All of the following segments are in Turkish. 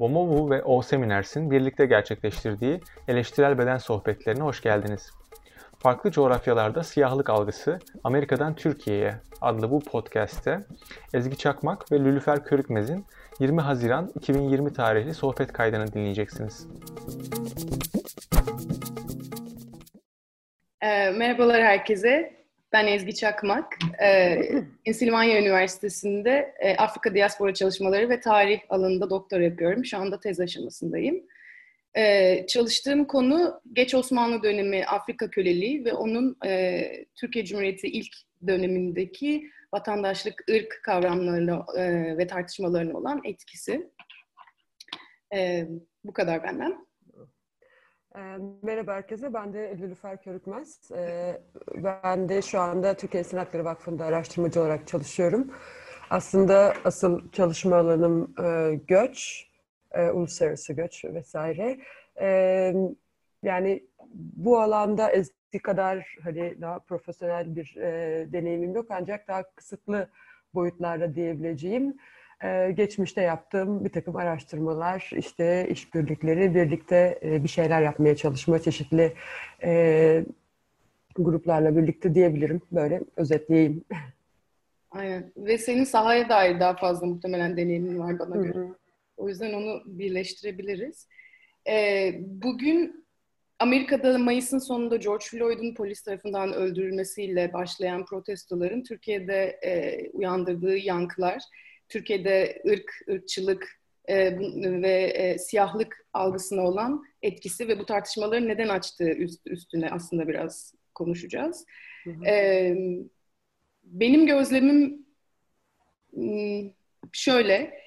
Bomovu ve O Seminers'in birlikte gerçekleştirdiği eleştirel beden sohbetlerine hoş geldiniz. Farklı coğrafyalarda siyahlık algısı Amerika'dan Türkiye'ye adlı bu podcast'te Ezgi Çakmak ve Lülüfer Körükmez'in 20 Haziran 2020 tarihli sohbet kaydını dinleyeceksiniz. E, merhabalar herkese. Ben Ezgi Çakmak. E, Pensilvanya Üniversitesi'nde e, Afrika Diaspora Çalışmaları ve Tarih alanında doktor yapıyorum. Şu anda tez aşamasındayım. E, çalıştığım konu geç Osmanlı dönemi Afrika köleliği ve onun e, Türkiye Cumhuriyeti ilk dönemindeki vatandaşlık, ırk kavramlarına e, ve tartışmalarına olan etkisi. E, bu kadar benden. Merhaba herkese, ben de Lülüfer Körükmez. Ben de şu anda Türkiye İnsan Hakları Vakfı'nda araştırmacı olarak çalışıyorum. Aslında asıl çalışma alanım göç, uluslararası göç vesaire. Yani bu alanda ezgi kadar hani daha profesyonel bir deneyimim yok ancak daha kısıtlı boyutlarda diyebileceğim ee, geçmişte yaptığım bir takım araştırmalar, işte işbirlikleri, birlikte e, bir şeyler yapmaya çalışma, çeşitli e, gruplarla birlikte diyebilirim. Böyle özetleyeyim. Aynen. Ve senin sahaya dair daha fazla muhtemelen deneyimin var bana göre. Hı hı. O yüzden onu birleştirebiliriz. Ee, bugün Amerika'da Mayıs'ın sonunda George Floyd'un polis tarafından öldürülmesiyle başlayan protestoların Türkiye'de e, uyandırdığı yankılar Türkiye'de ırk, ırkçılık e, ve e, siyahlık algısına olan etkisi ve bu tartışmaları neden açtığı üst, üstüne aslında biraz konuşacağız. Hı hı. E, benim gözlemim hmm, şöyle,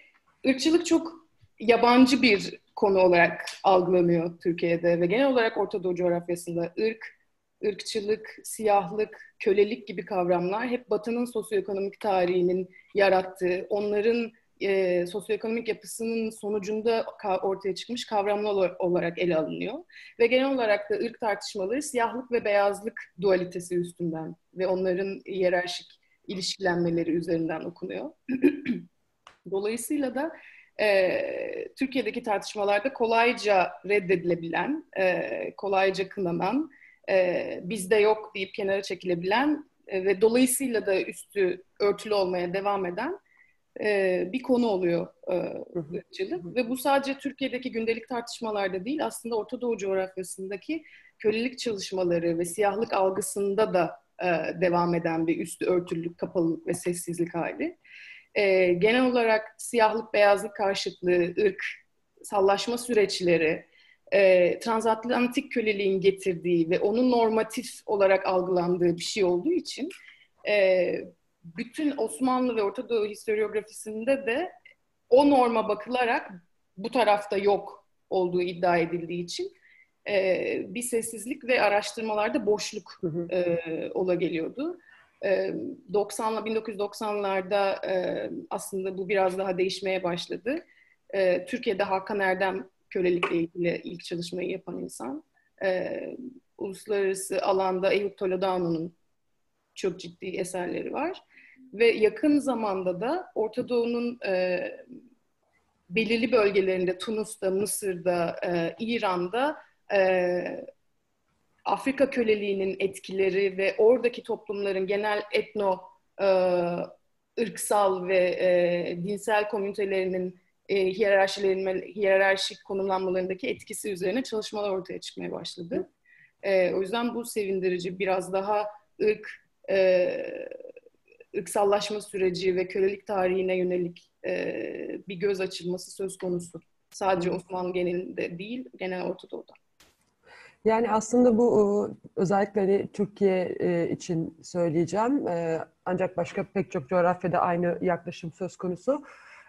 ırkçılık çok yabancı bir konu olarak algılanıyor Türkiye'de ve genel olarak Orta Doğu coğrafyasında ırk, ırkçılık, siyahlık, kölelik gibi kavramlar hep Batı'nın sosyoekonomik tarihinin yarattığı, onların e, sosyoekonomik yapısının sonucunda ortaya çıkmış kavramlar olarak ele alınıyor. Ve genel olarak da ırk tartışmaları siyahlık ve beyazlık dualitesi üstünden ve onların hiyerarşik ilişkilenmeleri üzerinden okunuyor. Dolayısıyla da e, Türkiye'deki tartışmalarda kolayca reddedilebilen, e, kolayca kınanan, e, bizde yok deyip kenara çekilebilen e, ve dolayısıyla da üstü örtülü olmaya devam eden e, bir konu oluyor e, ırkçılık. Ve bu sadece Türkiye'deki gündelik tartışmalarda değil, aslında Orta Doğu coğrafyasındaki kölelik çalışmaları ve siyahlık algısında da e, devam eden bir üstü örtülülük, kapalılık ve sessizlik hali. E, genel olarak siyahlık, beyazlık karşıtlığı, ırk, sallaşma süreçleri, e, transatlantik köleliğin getirdiği ve onun normatif olarak algılandığı bir şey olduğu için e, bütün Osmanlı ve Orta Doğu historiografisinde de o norma bakılarak bu tarafta yok olduğu iddia edildiği için e, bir sessizlik ve araştırmalarda boşluk e, ola geliyordu. E, 90 1990'larda e, aslında bu biraz daha değişmeye başladı. E, Türkiye'de Hakan Erdem kölelikle ilgili ilk çalışmayı yapan insan. E, uluslararası alanda Eyüp Toledano'nun çok ciddi eserleri var. Ve yakın zamanda da Orta Doğu'nun e, belirli bölgelerinde, Tunus'ta, Mısır'da, e, İran'da e, Afrika köleliğinin etkileri ve oradaki toplumların genel etno, e, ırksal ve e, dinsel komünitelerinin e, hiyerarşik konumlanmalarındaki etkisi üzerine çalışmalar ortaya çıkmaya başladı. E, o yüzden bu sevindirici. Biraz daha ırk e, ırksallaşma süreci ve kölelik tarihine yönelik e, bir göz açılması söz konusu. Sadece Osmanlı genelinde değil, genel Orta Doğu'da. Yani aslında bu özellikle hani Türkiye e, için söyleyeceğim. E, ancak başka pek çok coğrafyada aynı yaklaşım söz konusu.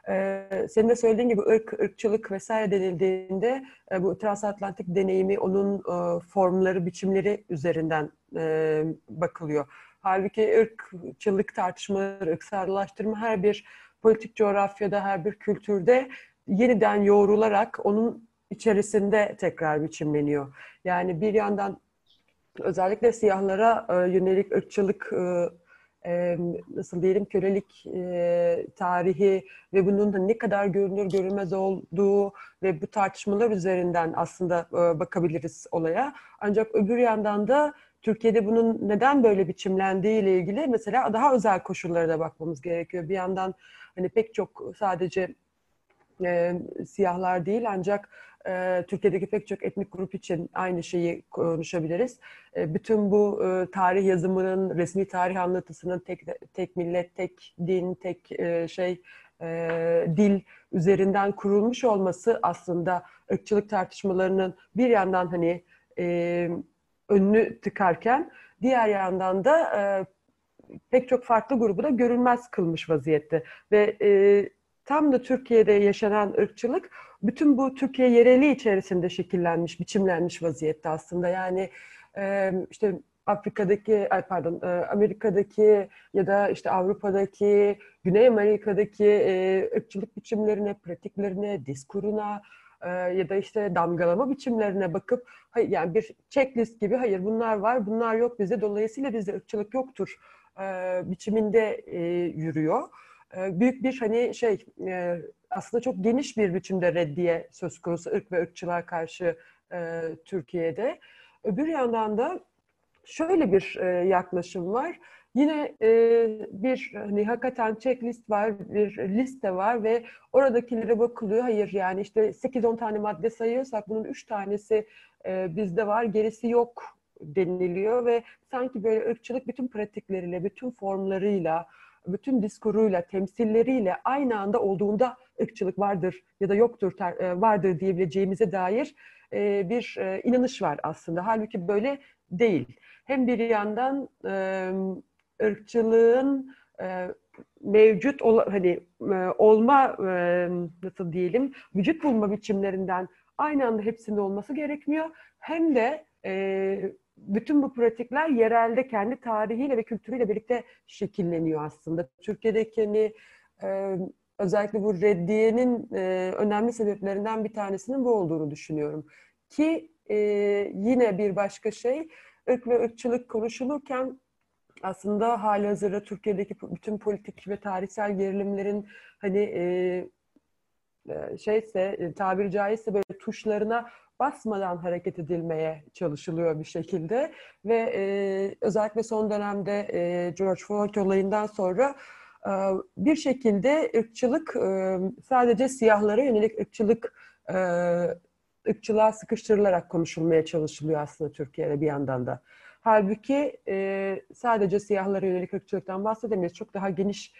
Ee, senin de söylediğin gibi ırk, ırkçılık vesaire denildiğinde e, bu transatlantik deneyimi onun e, formları, biçimleri üzerinden e, bakılıyor. Halbuki ırkçılık tartışmaları, ırksallaştırma her bir politik coğrafyada, her bir kültürde yeniden yoğrularak onun içerisinde tekrar biçimleniyor. Yani bir yandan özellikle siyahlara e, yönelik ırkçılık e, nasıl diyelim kölelik tarihi ve bunun hani ne kadar görünür görünmez olduğu ve bu tartışmalar üzerinden aslında bakabiliriz olaya. Ancak öbür yandan da Türkiye'de bunun neden böyle biçimlendiği ile ilgili mesela daha özel koşullara da bakmamız gerekiyor. Bir yandan hani pek çok sadece e, siyahlar değil ancak e, Türkiye'deki pek çok etnik grup için aynı şeyi konuşabiliriz. E, bütün bu e, tarih yazımının, resmi tarih anlatısının tek tek millet, tek din, tek e, şey e, dil üzerinden kurulmuş olması aslında ırkçılık tartışmalarının bir yandan hani e, önünü tıkarken diğer yandan da e, pek çok farklı grubu da görünmez kılmış vaziyette ve e, tam da Türkiye'de yaşanan ırkçılık bütün bu Türkiye yereli içerisinde şekillenmiş, biçimlenmiş vaziyette aslında. Yani işte Afrika'daki, pardon, Amerika'daki ya da işte Avrupa'daki, Güney Amerika'daki e, ırkçılık biçimlerine, pratiklerine, diskuruna ya da işte damgalama biçimlerine bakıp hayır, yani bir checklist gibi hayır bunlar var, bunlar yok bizde dolayısıyla bizde ırkçılık yoktur e, biçiminde yürüyor. E, büyük bir hani şey e, aslında çok geniş bir biçimde reddiye söz konusu ırk ve ırkçılığa karşı e, Türkiye'de. Öbür yandan da şöyle bir yaklaşım var. Yine bir hani hakikaten checklist var, bir liste var ve oradakilere bakılıyor. Hayır yani işte 8-10 tane madde sayıyorsak bunun 3 tanesi bizde var, gerisi yok deniliyor ve sanki böyle ırkçılık bütün pratikleriyle, bütün formlarıyla, bütün diskuruyla, temsilleriyle aynı anda olduğunda ırkçılık vardır ya da yoktur, e, vardır diyebileceğimize dair e, bir e, inanış var aslında. Halbuki böyle değil. Hem bir yandan ırkçılığın mevcut hani olma nasıl diyelim vücut bulma biçimlerinden aynı anda hepsinde olması gerekmiyor. Hem de bütün bu pratikler yerelde kendi tarihiyle ve kültürüyle birlikte şekilleniyor aslında. Türkiye'deki hani e, özellikle bu reddiyenin e, önemli sebeplerinden bir tanesinin bu olduğunu düşünüyorum. Ki e, yine bir başka şey ırk ve ırkçılık konuşulurken aslında hali hazırda Türkiye'deki bütün politik ve tarihsel gerilimlerin hani e, e şeyse tabiri caizse böyle tuşlarına basmadan hareket edilmeye çalışılıyor bir şekilde ve e, özellikle son dönemde e, George Floyd olayından sonra e, bir şekilde ırkçılık e, sadece siyahlara yönelik ırkçılık e, ırkçılığa sıkıştırılarak konuşulmaya çalışılıyor aslında Türkiye'de bir yandan da. Halbuki e, sadece siyahlara yönelik ırkçılıktan bahsedemeyiz. Çok daha geniş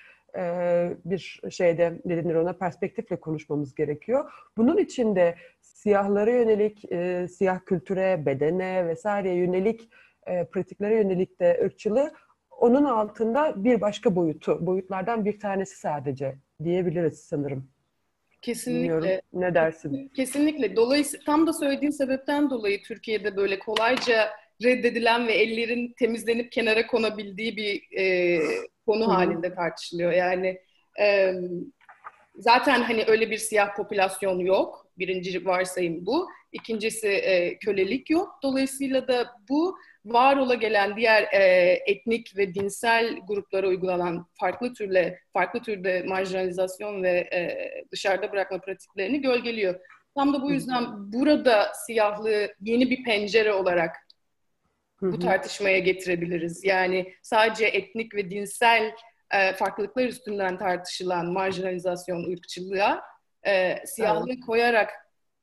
bir şeyde ne denir ona perspektifle konuşmamız gerekiyor. Bunun için de siyahlara yönelik, e, siyah kültüre, bedene vesaireye yönelik, e, pratiklere yönelik de ırkçılığı onun altında bir başka boyutu, boyutlardan bir tanesi sadece diyebiliriz sanırım. Kesinlikle. Bilmiyorum. Ne dersin? Kesinlikle. Dolayısıyla tam da söylediğin sebepten dolayı Türkiye'de böyle kolayca reddedilen ve ellerin temizlenip kenara konabildiği bir e, konu halinde tartışılıyor. Yani e, zaten hani öyle bir siyah popülasyon yok. Birinci varsayım bu. İkincisi e, kölelik yok. Dolayısıyla da bu var ola gelen diğer e, etnik ve dinsel gruplara uygulanan farklı türle farklı türde marjinalizasyon ve e, dışarıda bırakma pratiklerini gölgeliyor. Tam da bu yüzden burada siyahlığı yeni bir pencere olarak bu tartışmaya getirebiliriz. Yani sadece etnik ve dinsel e, farklılıklar üstünden tartışılan marjinalizasyon, ırkçılığa e, siyahlığı evet. koyarak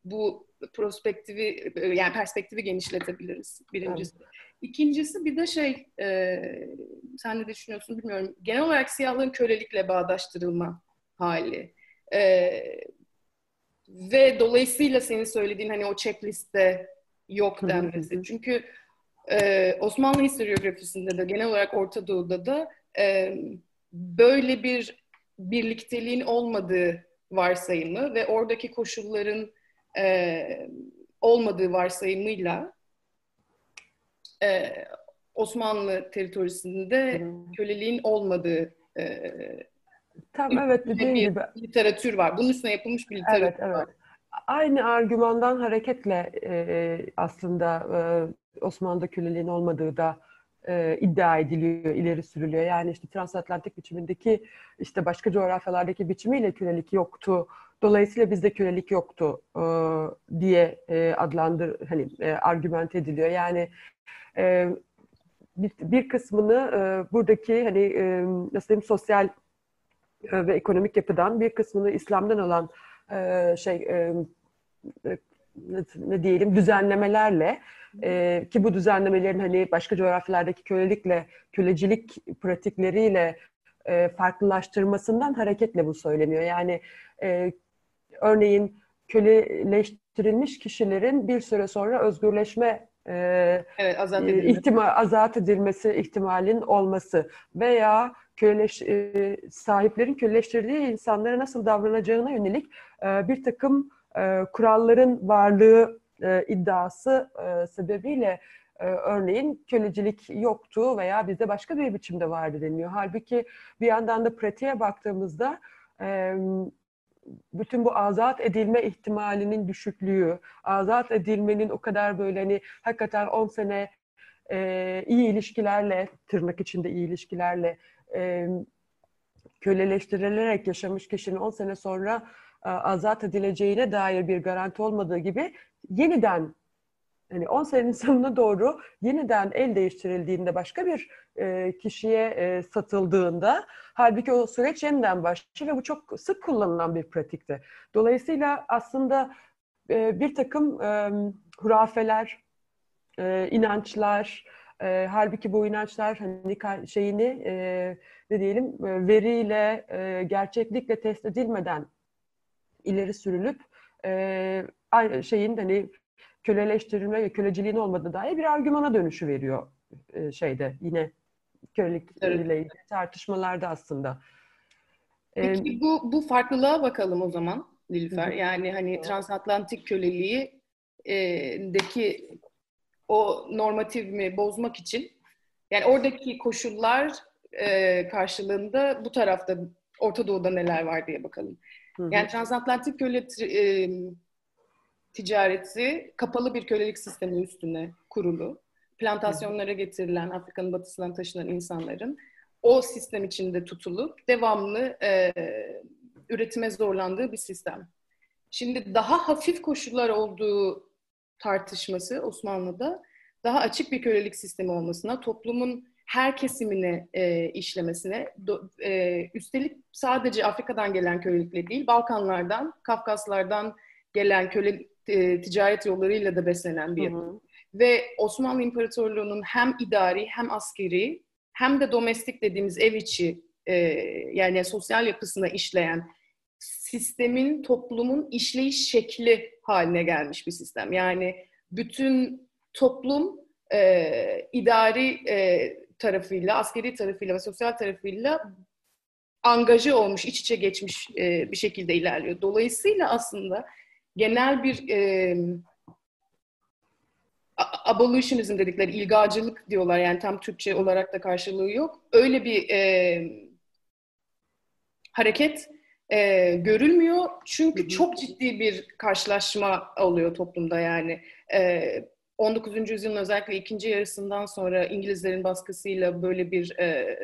bu prospektifi e, yani perspektifi genişletebiliriz birincisi. Evet. İkincisi bir de şey e, sen ne düşünüyorsun bilmiyorum. Genel olarak siyahlığın kölelikle bağdaştırılma hali. E, ve dolayısıyla senin söylediğin hani o checkliste yok denmesi. Çünkü e, Osmanlı historiografisinde de genel olarak Orta Doğu'da da e, böyle bir birlikteliğin olmadığı varsayımı ve oradaki koşulların e, olmadığı varsayımıyla e, Osmanlı teritorisinde hmm. köleliğin olmadığı e, Tam evet dediğin bir gibi. literatür var. Bunun üstüne yapılmış bir literatür evet, evet. var. Aynı argümandan hareketle e, aslında e, Osmanlı'da köleliğin olmadığı da e, iddia ediliyor, ileri sürülüyor. Yani işte transatlantik biçimindeki işte başka coğrafyalardaki biçimiyle kölelik yoktu. Dolayısıyla bizde kölelik yoktu e, diye e, adlandır hani e, argüment ediliyor. Yani e, bir, bir kısmını e, buradaki hani e, nasıl diyeyim sosyal e, ve ekonomik yapıdan bir kısmını İslam'dan alan e, şey e ne, ne diyelim düzenlemelerle e, ki bu düzenlemelerin hani başka coğrafyalardaki kölelikle, kölecilik pratikleriyle e, farklılaştırmasından hareketle bu söyleniyor. Yani e, örneğin köleleştirilmiş kişilerin bir süre sonra özgürleşme e, evet, azat, e, ihtima, azat edilmesi ihtimalin olması veya köleleş, e, sahiplerin köleleştirdiği insanlara nasıl davranacağına yönelik e, bir takım e, kuralların varlığı e, iddiası e, sebebiyle e, örneğin kölecilik yoktu veya bizde başka bir biçimde vardı deniyor. Halbuki bir yandan da pratiğe baktığımızda bütün bu azat edilme ihtimalinin düşüklüğü, azat edilmenin o kadar böyle hani hakikaten 10 sene e, iyi ilişkilerle, tırnak içinde iyi ilişkilerle köleleştirilerek yaşamış kişinin 10 sene sonra azat edileceğine dair bir garanti olmadığı gibi yeniden yani 10 senenin sonuna doğru yeniden el değiştirildiğinde başka bir e, kişiye e, satıldığında halbuki o süreç yeniden başlıyor ve bu çok sık kullanılan bir pratikte. Dolayısıyla aslında e, bir takım e, hurafeler, e, inançlar, e, halbuki bu inançlar hani şeyini e, ne diyelim e, veriyle, e, gerçeklikle test edilmeden ileri sürülüp e, şeyin hani köleleştirilme ve köleciliğin olmadığı dair bir argümana dönüşü veriyor e, şeyde yine kölelik evet. ile ilgili tartışmalarda aslında. Peki ee, bu bu farklılığa bakalım o zaman Nilüfer. Yani hani transatlantik köleliği e, deki o normativimi bozmak için yani oradaki koşullar e, karşılığında bu tarafta Orta Doğu'da neler var diye bakalım. Hı. Yani transatlantik köle e, ticareti kapalı bir kölelik sistemi üstüne kurulu. Plantasyonlara getirilen, Afrika'nın batısından taşınan insanların o sistem içinde tutulup devamlı e, üretime zorlandığı bir sistem. Şimdi daha hafif koşullar olduğu tartışması Osmanlı'da daha açık bir kölelik sistemi olmasına, toplumun her kesimine e, işlemesine, do, e, üstelik sadece Afrika'dan gelen kölelikle değil, Balkanlardan, Kafkaslardan gelen köle e, ticaret yollarıyla da beslenen bir yapı. Ve Osmanlı İmparatorluğu'nun hem idari hem askeri hem de domestik dediğimiz ev içi e, yani sosyal yapısına işleyen sistemin, toplumun işleyiş şekli haline gelmiş bir sistem. Yani bütün toplum e, idari e, tarafıyla, askeri tarafıyla ve sosyal tarafıyla angaje olmuş, iç içe geçmiş e, bir şekilde ilerliyor. Dolayısıyla aslında genel bir e, abolitionism dedikleri ilgacılık diyorlar yani tam Türkçe olarak da karşılığı yok. Öyle bir e, hareket e, görülmüyor çünkü çok ciddi bir karşılaşma oluyor toplumda yani. E, 19. yüzyılın özellikle ikinci yarısından sonra İngilizlerin baskısıyla böyle bir e,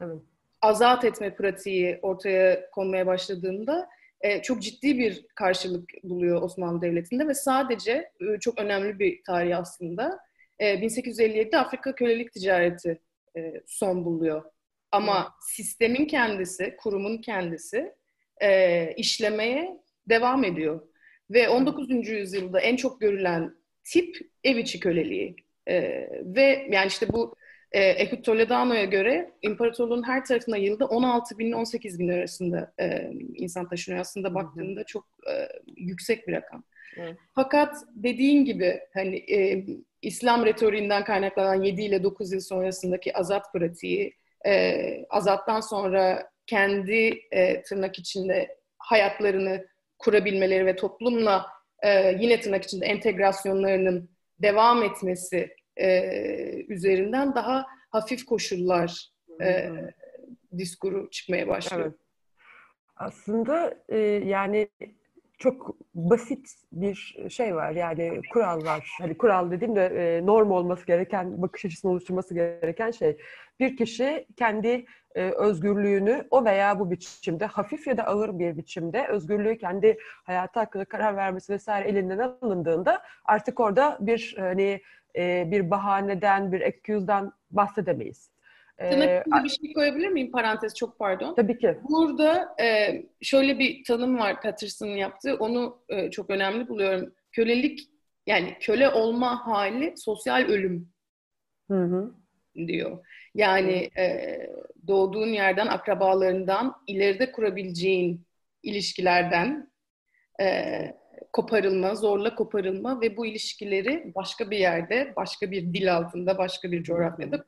evet. azat etme pratiği ortaya konmaya başladığında e, çok ciddi bir karşılık buluyor Osmanlı Devleti'nde ve sadece e, çok önemli bir tarih aslında. E, 1857'de Afrika kölelik ticareti e, son buluyor. Ama hmm. sistemin kendisi, kurumun kendisi e, işlemeye devam ediyor. Ve 19. yüzyılda en çok görülen tip ev içi köleliği. E, ve yani işte bu e, Ehud Toledano'ya göre imparatorluğun her tarafına yılda 16 bin 18 bin arasında e, insan taşınıyor. Aslında baktığında çok e, yüksek bir rakam. Evet. Fakat dediğin gibi hani e, İslam retoriğinden kaynaklanan 7 ile 9 yıl sonrasındaki azat pratiği, e, azattan sonra kendi e, tırnak içinde hayatlarını kurabilmeleri ve toplumla e, yine tırnak içinde entegrasyonlarının devam etmesi e, üzerinden daha hafif koşullar e, diskuru çıkmaya başlıyor. Evet. Aslında e, yani çok basit bir şey var yani kural var. Hani kural dediğim de e, norm olması gereken, bakış açısını oluşturması gereken şey. Bir kişi kendi e, özgürlüğünü o veya bu biçimde hafif ya da ağır bir biçimde özgürlüğü kendi hayatı hakkında karar vermesi vesaire elinden alındığında artık orada bir hani e, bir bahaneden, bir excuse'dan bahsedemeyiz. Tırnak bir şey koyabilir miyim? Parantez çok pardon. Tabii ki. Burada e, şöyle bir tanım var Patterson'ın yaptığı. Onu e, çok önemli buluyorum. Kölelik yani köle olma hali sosyal ölüm hı hı. diyor. Yani e, doğduğun yerden, akrabalarından, ileride kurabileceğin ilişkilerden e, koparılma, zorla koparılma ve bu ilişkileri başka bir yerde, başka bir dil altında, başka bir coğrafyada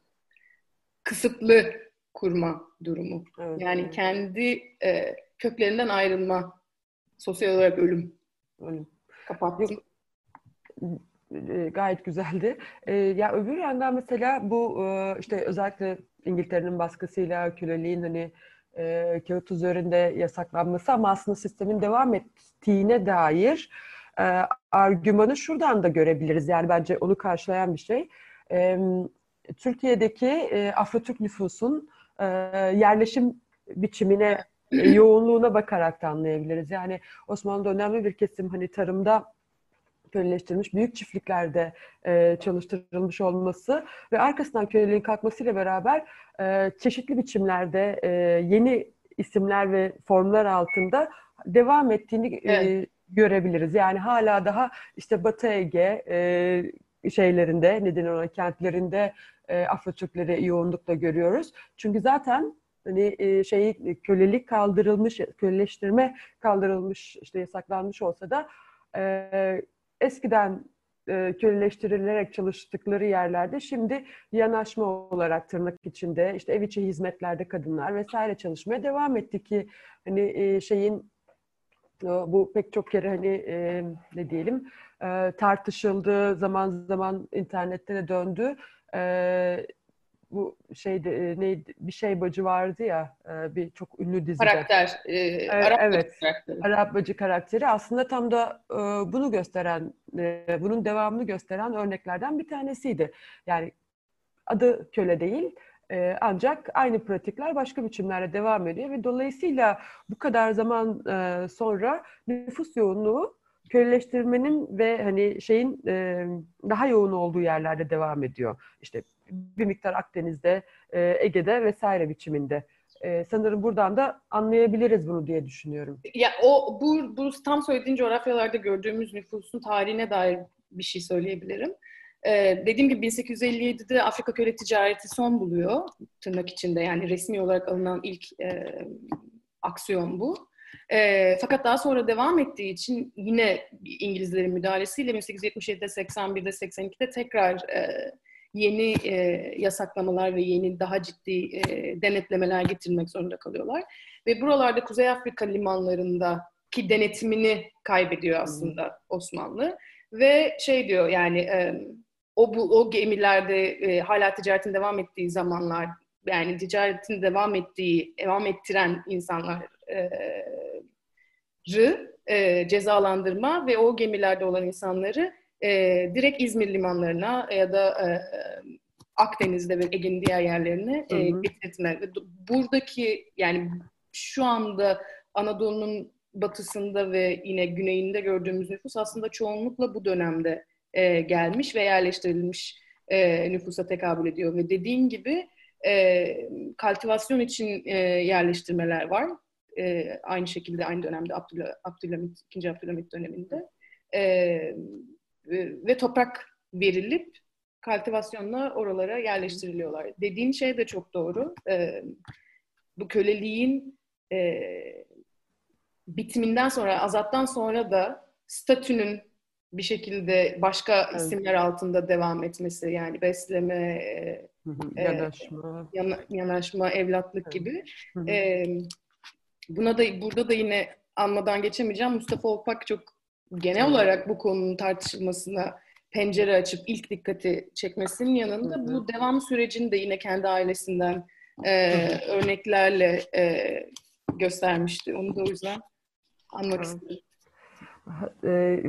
kısıtlı kurma durumu. Evet. Yani kendi e, köklerinden ayrılma, sosyal olarak ölüm. Ölüm. Kapattım. E, gayet güzeldi. E, ya öbür yandan mesela bu e, işte özellikle İngiltere'nin baskısıyla köleliğin hani e, kağıt üzerinde yasaklanması ama aslında sistemin devam ettiğine dair e, argümanı şuradan da görebiliriz. Yani bence onu karşılayan bir şey. E, Türkiye'deki e, Afro-Türk nüfusun e, yerleşim biçimine, e, yoğunluğuna bakarak da anlayabiliriz. Yani Osmanlı'da önemli bir kesim hani tarımda köleleştirilmiş, büyük çiftliklerde e, çalıştırılmış olması ve arkasından köleliğin kalkmasıyla beraber e, çeşitli biçimlerde e, yeni isimler ve formlar altında devam ettiğini evet. e, görebiliriz. Yani hala daha işte Batı Ege e, şeylerinde, neden ona kentlerinde e, Afro Türkleri yoğunlukla görüyoruz. Çünkü zaten hani e, şeyi kölelik kaldırılmış, köleleştirme kaldırılmış, işte yasaklanmış olsa da e, eskiden e, köleleştirilerek çalıştıkları yerlerde şimdi yanaşma olarak tırnak içinde işte ev içi hizmetlerde kadınlar vesaire çalışmaya devam etti ki hani e, şeyin e, bu pek çok kere hani e, ne diyelim e, tartışıldı zaman zaman internette de döndü. E, bu şeyde e, neydi bir şey bacı vardı ya e, bir çok ünlü dizide. Karakter. E, e, Arap evet. Karakteri. Arap bacı karakteri aslında tam da e, bunu gösteren, e, bunun devamını gösteren örneklerden bir tanesiydi. Yani adı köle değil e, ancak aynı pratikler başka biçimlerle devam ediyor ve dolayısıyla bu kadar zaman e, sonra nüfus yoğunluğu köleleştirmenin ve hani şeyin e, daha yoğun olduğu yerlerde devam ediyor. İşte bir miktar Akdeniz'de, e, Ege'de vesaire biçiminde. E, sanırım buradan da anlayabiliriz bunu diye düşünüyorum. Ya o bu, bu tam söylediğin coğrafyalarda gördüğümüz nüfusun tarihine dair bir şey söyleyebilirim. Ee, dediğim gibi 1857'de Afrika köle ticareti son buluyor tırnak içinde yani resmi olarak alınan ilk e, aksiyon bu. E, fakat daha sonra devam ettiği için yine İngilizlerin müdahalesiyle 1877'de, 81'de, 82'de tekrar e, yeni e, yasaklamalar ve yeni daha ciddi e, denetlemeler getirmek zorunda kalıyorlar. Ve buralarda Kuzey Afrika limanlarında ki denetimini kaybediyor aslında Osmanlı. Ve şey diyor yani e, o bu o gemilerde e, hala ticaretin devam ettiği zamanlar yani ticaretin devam ettiği devam ettiren insanlar e, e, cezalandırma ve o gemilerde olan insanları e, direkt İzmir limanlarına ya da e, Akdeniz'de ve Ege'nin diğer yerlerine e, getirtme. Buradaki yani şu anda Anadolu'nun batısında ve yine güneyinde gördüğümüz nüfus aslında çoğunlukla bu dönemde e, gelmiş ve yerleştirilmiş e, nüfusa tekabül ediyor. Ve dediğin gibi e, kaltivasyon için e, yerleştirmeler var. E, aynı şekilde aynı dönemde Abdülhamit, Abdülhamit, 2. Abdülhamit döneminde. E, ve toprak verilip kaltivasyonla oralara yerleştiriliyorlar. Dediğin şey de çok doğru. E, bu köleliğin e, bitiminden sonra, azattan sonra da statünün bir şekilde başka evet. isimler altında devam etmesi yani besleme, e, yanaşma, e, yana, yanaşma, evlatlık evet. gibi. E, buna da burada da yine anmadan geçemeyeceğim. Mustafa Opak çok genel olarak bu konunun tartışılmasına pencere açıp ilk dikkati çekmesinin yanında Hı-hı. bu devam sürecini de yine kendi ailesinden e, örneklerle e, göstermişti. Onu da o yüzden anmak Hı-hı. istedim. E,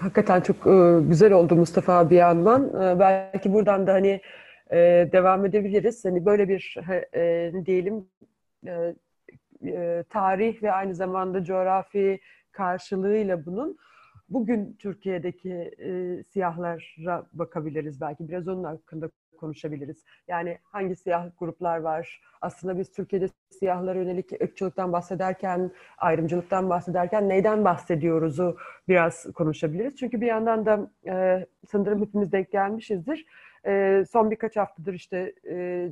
hakikaten çok e, güzel oldu Mustafa abi yandan. E, belki buradan da hani e, devam edebiliriz. Hani böyle bir e, diyelim e, e, tarih ve aynı zamanda coğrafi karşılığıyla bunun bugün Türkiye'deki e, siyahlara bakabiliriz belki. Biraz onun hakkında konuşabiliriz. Yani hangi siyah gruplar var? Aslında biz Türkiye'de siyahlara yönelik ırkçılıktan bahsederken, ayrımcılıktan bahsederken neyden bahsediyoruzu biraz konuşabiliriz. Çünkü bir yandan da e, sanırım hepimiz denk gelmişizdir. E, son birkaç haftadır işte e,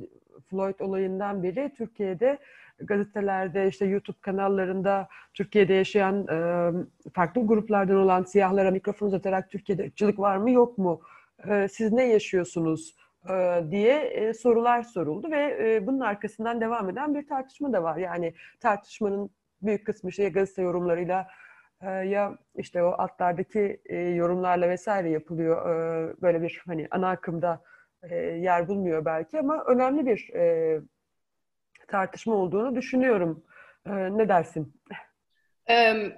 Floyd olayından beri Türkiye'de gazetelerde, işte YouTube kanallarında Türkiye'de yaşayan e, farklı gruplardan olan siyahlara mikrofon uzatarak Türkiye'de ırkçılık var mı yok mu? E, siz ne yaşıyorsunuz? Diye sorular soruldu ve bunun arkasından devam eden bir tartışma da var. Yani tartışmanın büyük kısmı işte ya gazete yorumlarıyla ya işte o altlardaki yorumlarla vesaire yapılıyor. Böyle bir hani ana akımda yer bulmuyor belki ama önemli bir tartışma olduğunu düşünüyorum. Ne dersin?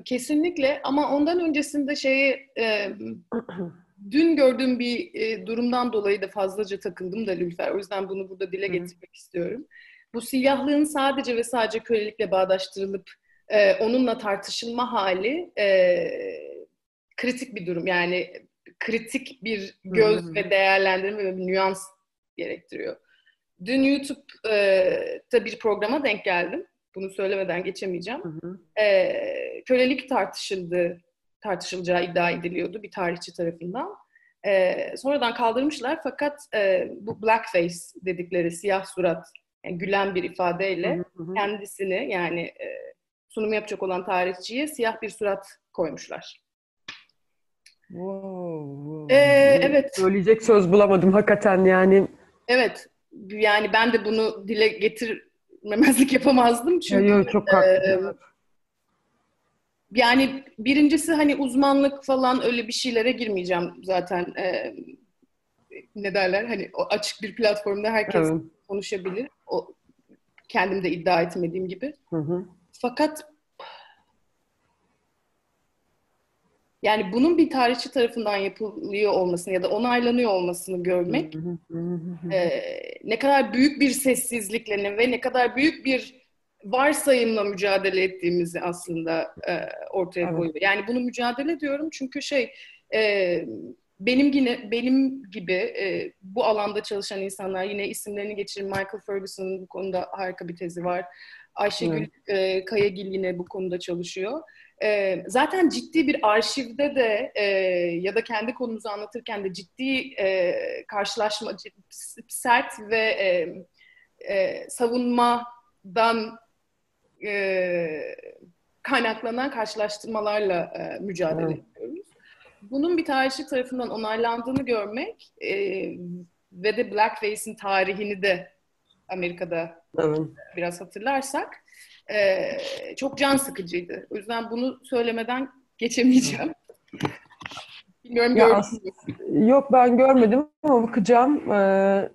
Kesinlikle ama ondan öncesinde şeyi dün gördüğüm bir e, durumdan dolayı da fazlaca takıldım da Lülfer. O yüzden bunu burada dile getirmek Hı. istiyorum. Bu siyahlığın sadece ve sadece kölelikle bağdaştırılıp e, onunla tartışılma hali e, kritik bir durum. Yani kritik bir göz Hı. ve değerlendirme ve bir nüans gerektiriyor. Dün YouTube'da bir programa denk geldim. Bunu söylemeden geçemeyeceğim. Hı hı. E, kölelik tartışıldı tartışılacağı iddia ediliyordu bir tarihçi tarafından. E, sonradan kaldırmışlar fakat e, bu blackface dedikleri siyah surat, yani gülen bir ifadeyle hı hı. kendisini yani e, sunum yapacak olan tarihçiye siyah bir surat koymuşlar. Wow, Ee, evet. Söyleyecek söz bulamadım hakikaten yani. Evet. Yani ben de bunu dile getirmemezlik yapamazdım çünkü. Yok, çok haklı. E, yani birincisi hani uzmanlık falan öyle bir şeylere girmeyeceğim zaten. E, ne derler hani açık bir platformda herkes evet. konuşabilir. O kendim de iddia etmediğim gibi. Hı hı. Fakat yani bunun bir tarihçi tarafından yapılıyor olmasını ya da onaylanıyor olmasını görmek e, ne kadar büyük bir sessizlikle ve ne kadar büyük bir varsayımla mücadele ettiğimizi aslında e, ortaya evet. koyuyor. Yani bunu mücadele ediyorum çünkü şey e, benim yine benim gibi e, bu alanda çalışan insanlar yine isimlerini geçirin Michael Ferguson'ın bu konuda harika bir tezi var. Ayşegül evet. e, Kayagil yine bu konuda çalışıyor. E, zaten ciddi bir arşivde de e, ya da kendi konumuzu anlatırken de ciddi e, karşılaşma, sert ve e, e, savunmadan e, kaynaklanan karşılaştırmalarla e, mücadele evet. ediyoruz. Bunun bir tarihçi tarafından onaylandığını görmek e, ve de Blackface'in tarihini de Amerika'da evet. biraz hatırlarsak e, çok can sıkıcıydı. O yüzden bunu söylemeden geçemeyeceğim. Bilmiyorum ya gördün Yok ben görmedim ama bakacağım. Ee,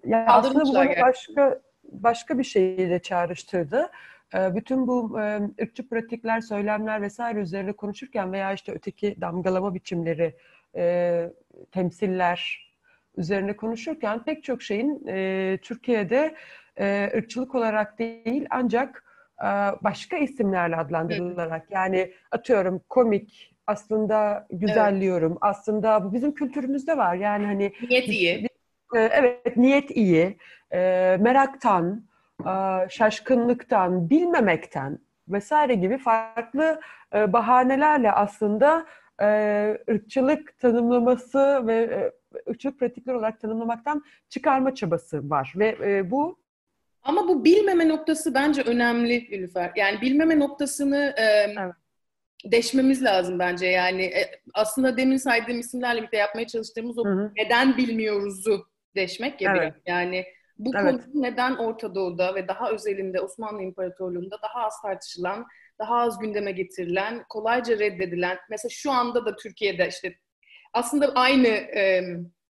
yani aslında bu bana başka başka bir şeyle çağrıştırdı. Ee, bütün bu e, ırkçı pratikler, söylemler vesaire üzerine konuşurken veya işte öteki damgalama biçimleri, e, temsiller üzerine konuşurken pek çok şeyin e, Türkiye'de ırkçılık olarak değil ancak başka isimlerle adlandırılarak yani atıyorum komik aslında güzelliyorum. Evet. Aslında bu bizim kültürümüzde var. Yani hani niyet iyi. evet, niyet iyi. meraktan, şaşkınlıktan, bilmemekten vesaire gibi farklı bahanelerle aslında ırkçılık tanımlaması ve ırkçılık pratikleri olarak tanımlamaktan çıkarma çabası var ve bu ama bu bilmeme noktası bence önemli Gülüfer. Yani bilmeme noktasını evet. deşmemiz lazım bence. Yani aslında demin saydığım isimlerle birlikte yapmaya çalıştığımız o hı hı. neden bilmiyoruzu deşmek ya evet. biraz. Yani bu evet. konu neden Orta Doğu'da ve daha özelinde Osmanlı İmparatorluğu'nda daha az tartışılan, daha az gündeme getirilen, kolayca reddedilen, mesela şu anda da Türkiye'de işte aslında aynı e,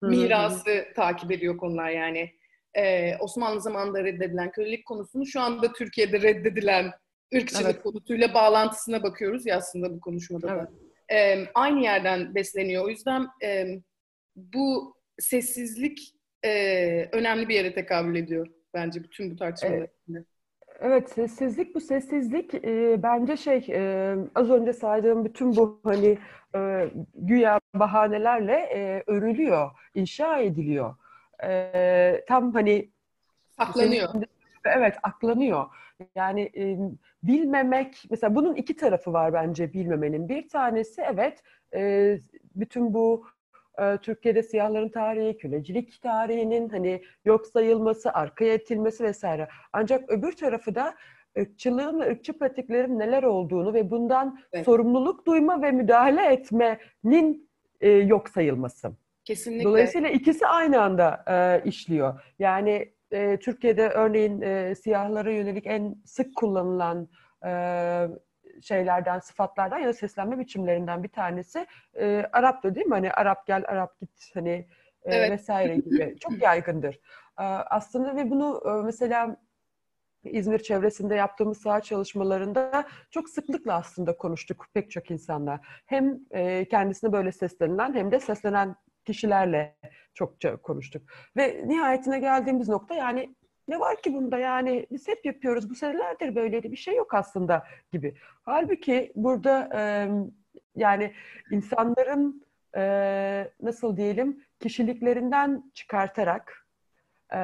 mirası Hı-hı. takip ediyor konular yani. E, Osmanlı zamanında reddedilen kölelik konusunu şu anda Türkiye'de reddedilen ırkçılık evet. konusuyla bağlantısına bakıyoruz ya aslında bu konuşmada evet. da. e, aynı yerden besleniyor. O yüzden e, bu sessizlik e, önemli bir yere tekabül ediyor bence bütün bu tartışmalar içinde. Evet, sessizlik bu sessizlik e, bence şey e, az önce saydığım bütün bu hani e, güya bahanelerle e, örülüyor, inşa ediliyor. E, tam hani aklanıyor. Senin, evet, aklanıyor. Yani e, bilmemek, mesela bunun iki tarafı var bence bilmemenin. Bir tanesi evet, e, bütün bu e, Türkiye'de siyahların tarihi, kölecilik tarihinin hani yok sayılması, arkaya itilmesi vesaire. Ancak öbür tarafı da ırkçılığın ve ırkçı pratiklerin neler olduğunu ve bundan evet. sorumluluk duyma ve müdahale etmenin e, yok sayılması. Kesinlikle. Dolayısıyla ikisi aynı anda e, işliyor. Yani e, Türkiye'de örneğin e, siyahlara yönelik en sık kullanılan e, şeylerden, sıfatlardan ya da seslenme biçimlerinden bir tanesi e, Arap'tı değil mi? Hani Arap gel, Arap git hani e, evet. vesaire gibi. Çok yaygındır. E, aslında ve bunu e, mesela İzmir çevresinde yaptığımız saha çalışmalarında çok sıklıkla aslında konuştuk pek çok insanla. Hem e, kendisine böyle seslenilen hem de seslenen kişilerle çokça konuştuk. Ve nihayetine geldiğimiz nokta yani ne var ki bunda yani biz hep yapıyoruz bu senelerdir böyleydi bir şey yok aslında gibi. Halbuki burada e, yani insanların e, nasıl diyelim kişiliklerinden çıkartarak e,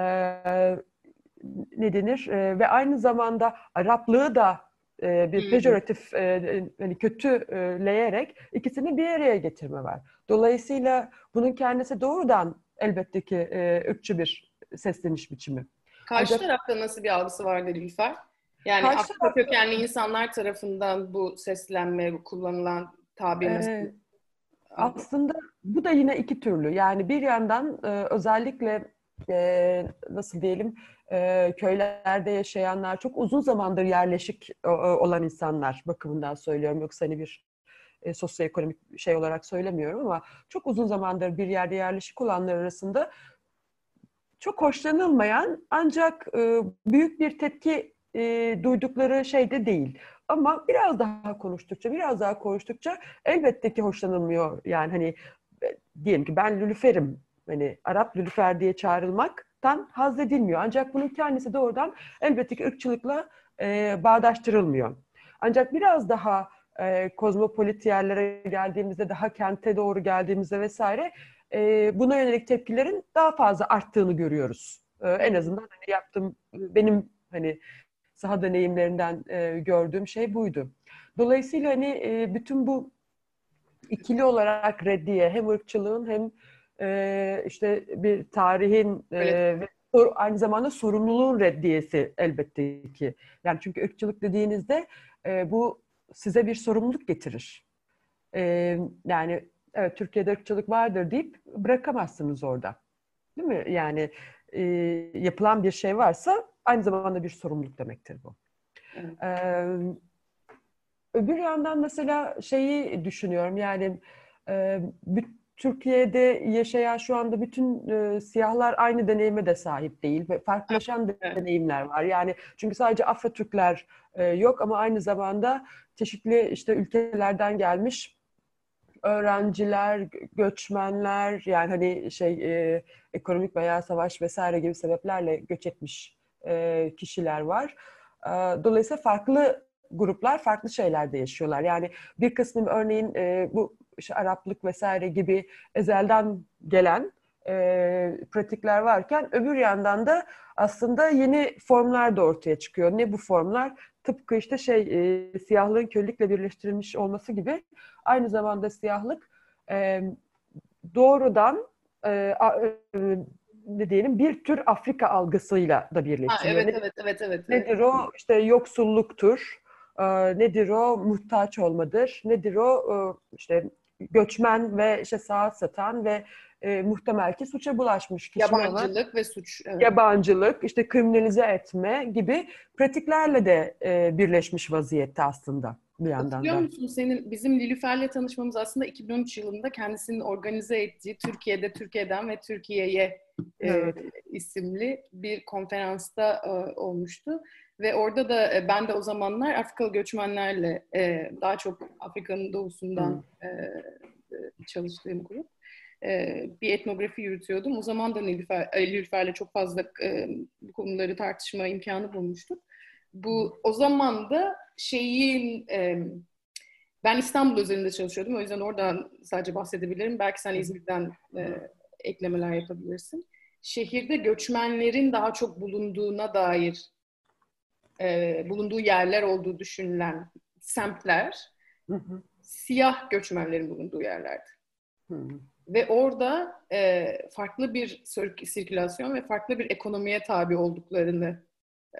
ne denir e, ve aynı zamanda Araplığı da e, bir pejoratif e, hani kötüleyerek ikisini bir araya getirme var. Dolayısıyla bunun kendisi doğrudan elbette ki e, ırkçı bir sesleniş biçimi. Karşı Ancak, tarafta nasıl bir algısı var Nilüfer? Yani Afrika tarafta, kökenli insanlar tarafından bu seslenme, bu kullanılan tabir nasıl? E, aslında bu da yine iki türlü. Yani bir yandan e, özellikle e, nasıl diyelim e, köylerde yaşayanlar, çok uzun zamandır yerleşik e, olan insanlar bakımından söylüyorum. Yoksa hani bir e, sosyoekonomik şey olarak söylemiyorum ama çok uzun zamandır bir yerde yerleşik olanlar arasında çok hoşlanılmayan ancak e, büyük bir tepki e, duydukları şey de değil. Ama biraz daha konuştukça, biraz daha konuştukça elbette ki hoşlanılmıyor. Yani hani e, diyelim ki ben Lülüfer'im, hani Arap Lülüfer diye çağrılmaktan haz edilmiyor. Ancak bunun kendisi doğrudan elbette ırkçılıkla e, bağdaştırılmıyor. Ancak biraz daha e, kozmopolit yerlere geldiğimizde, daha kente doğru geldiğimizde vesaire e, buna yönelik tepkilerin daha fazla arttığını görüyoruz. E, en azından hani yaptığım, benim hani saha deneyimlerinden e, gördüğüm şey buydu. Dolayısıyla hani e, bütün bu ikili olarak reddiye hem ırkçılığın hem e, işte bir tarihin e, ve aynı zamanda sorumluluğun reddiyesi elbette ki. Yani çünkü ırkçılık dediğinizde e, bu size bir sorumluluk getirir. E, yani evet Türkiye'de ırkçılık vardır deyip bırakamazsınız orada. Değil mi? Yani e, yapılan bir şey varsa aynı zamanda bir sorumluluk demektir bu. Evet. Ee, öbür yandan mesela şeyi düşünüyorum yani e, Türkiye'de yaşayan şu anda bütün e, siyahlar aynı deneyime de sahip değil ve farklılaşan evet. deneyimler var. Yani çünkü sadece Afro Türkler e, yok ama aynı zamanda çeşitli işte ülkelerden gelmiş öğrenciler, göçmenler yani hani şey e, ekonomik veya savaş vesaire gibi sebeplerle göç etmiş e, kişiler var. E, dolayısıyla farklı gruplar farklı şeylerde yaşıyorlar. Yani bir kısmı örneğin e, bu işte Araplık vesaire gibi ezelden gelen e, pratikler varken öbür yandan da aslında yeni formlar da ortaya çıkıyor. Ne bu formlar? tıpkı işte şey e, siyahlığın kölelikle birleştirilmiş olması gibi aynı zamanda siyahlık e, doğrudan e, a, e, ne diyelim bir tür Afrika algısıyla da birleştiriyor. evet, evet, evet, evet. Nedir o? İşte yoksulluktur. E, nedir o? Muhtaç olmadır. Nedir o? E, işte göçmen ve işte saat satan ve e, muhtemel ki suça bulaşmış kişi Yabancılık olan, ve suç. Evet. Yabancılık, işte kriminalize etme gibi pratiklerle de e, birleşmiş vaziyette aslında bir yandan Biliyor musun senin bizim Nilüfer'le tanışmamız aslında 2013 yılında kendisinin organize ettiği Türkiye'de Türkiye'den ve Türkiye'ye e, evet. e, isimli bir konferansta e, olmuştu. Ve orada da e, ben de o zamanlar Afrikalı göçmenlerle e, daha çok Afrika'nın doğusundan e, e, çalıştığım grup e, bir etnografi yürütüyordum. O zaman da Nilüfer, Nilüfer'le çok fazla e, bu konuları tartışma imkanı bulmuştuk. Bu o zaman da şeyin e, ben İstanbul üzerinde çalışıyordum. O yüzden oradan sadece bahsedebilirim. Belki sen İzmir'den e, eklemeler yapabilirsin. Şehirde göçmenlerin daha çok bulunduğuna dair e, bulunduğu yerler olduğu düşünülen semtler hı hı. siyah göçmenlerin bulunduğu yerlerdi. Hı hı. Ve orada e, farklı bir sirkülasyon ve farklı bir ekonomiye tabi olduklarını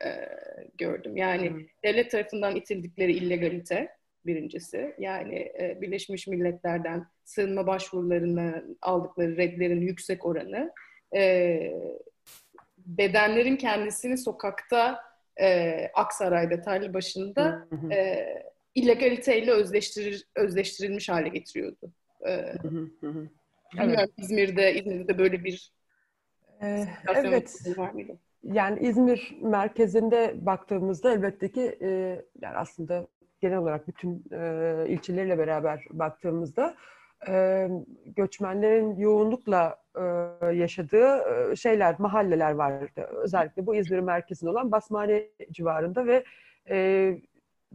e, gördüm. Yani hmm. devlet tarafından itildikleri illegalite birincisi. Yani e, Birleşmiş Milletler'den sığınma başvurularını aldıkları redlerin yüksek oranı. E, bedenlerin kendisini sokakta e, Aksaray'da, tarla başında e, illegaliteyle özleştirir, özleştirilmiş hale getiriyordu. E, evet. İzmir'de, İzmir'de böyle bir ee, evet. var mıydı? Yani İzmir merkezinde baktığımızda elbette ki e, yani aslında genel olarak bütün e, ilçeleriyle beraber baktığımızda e, göçmenlerin yoğunlukla e, yaşadığı e, şeyler, mahalleler vardı. Özellikle bu İzmir merkezinde olan Basmane civarında ve e,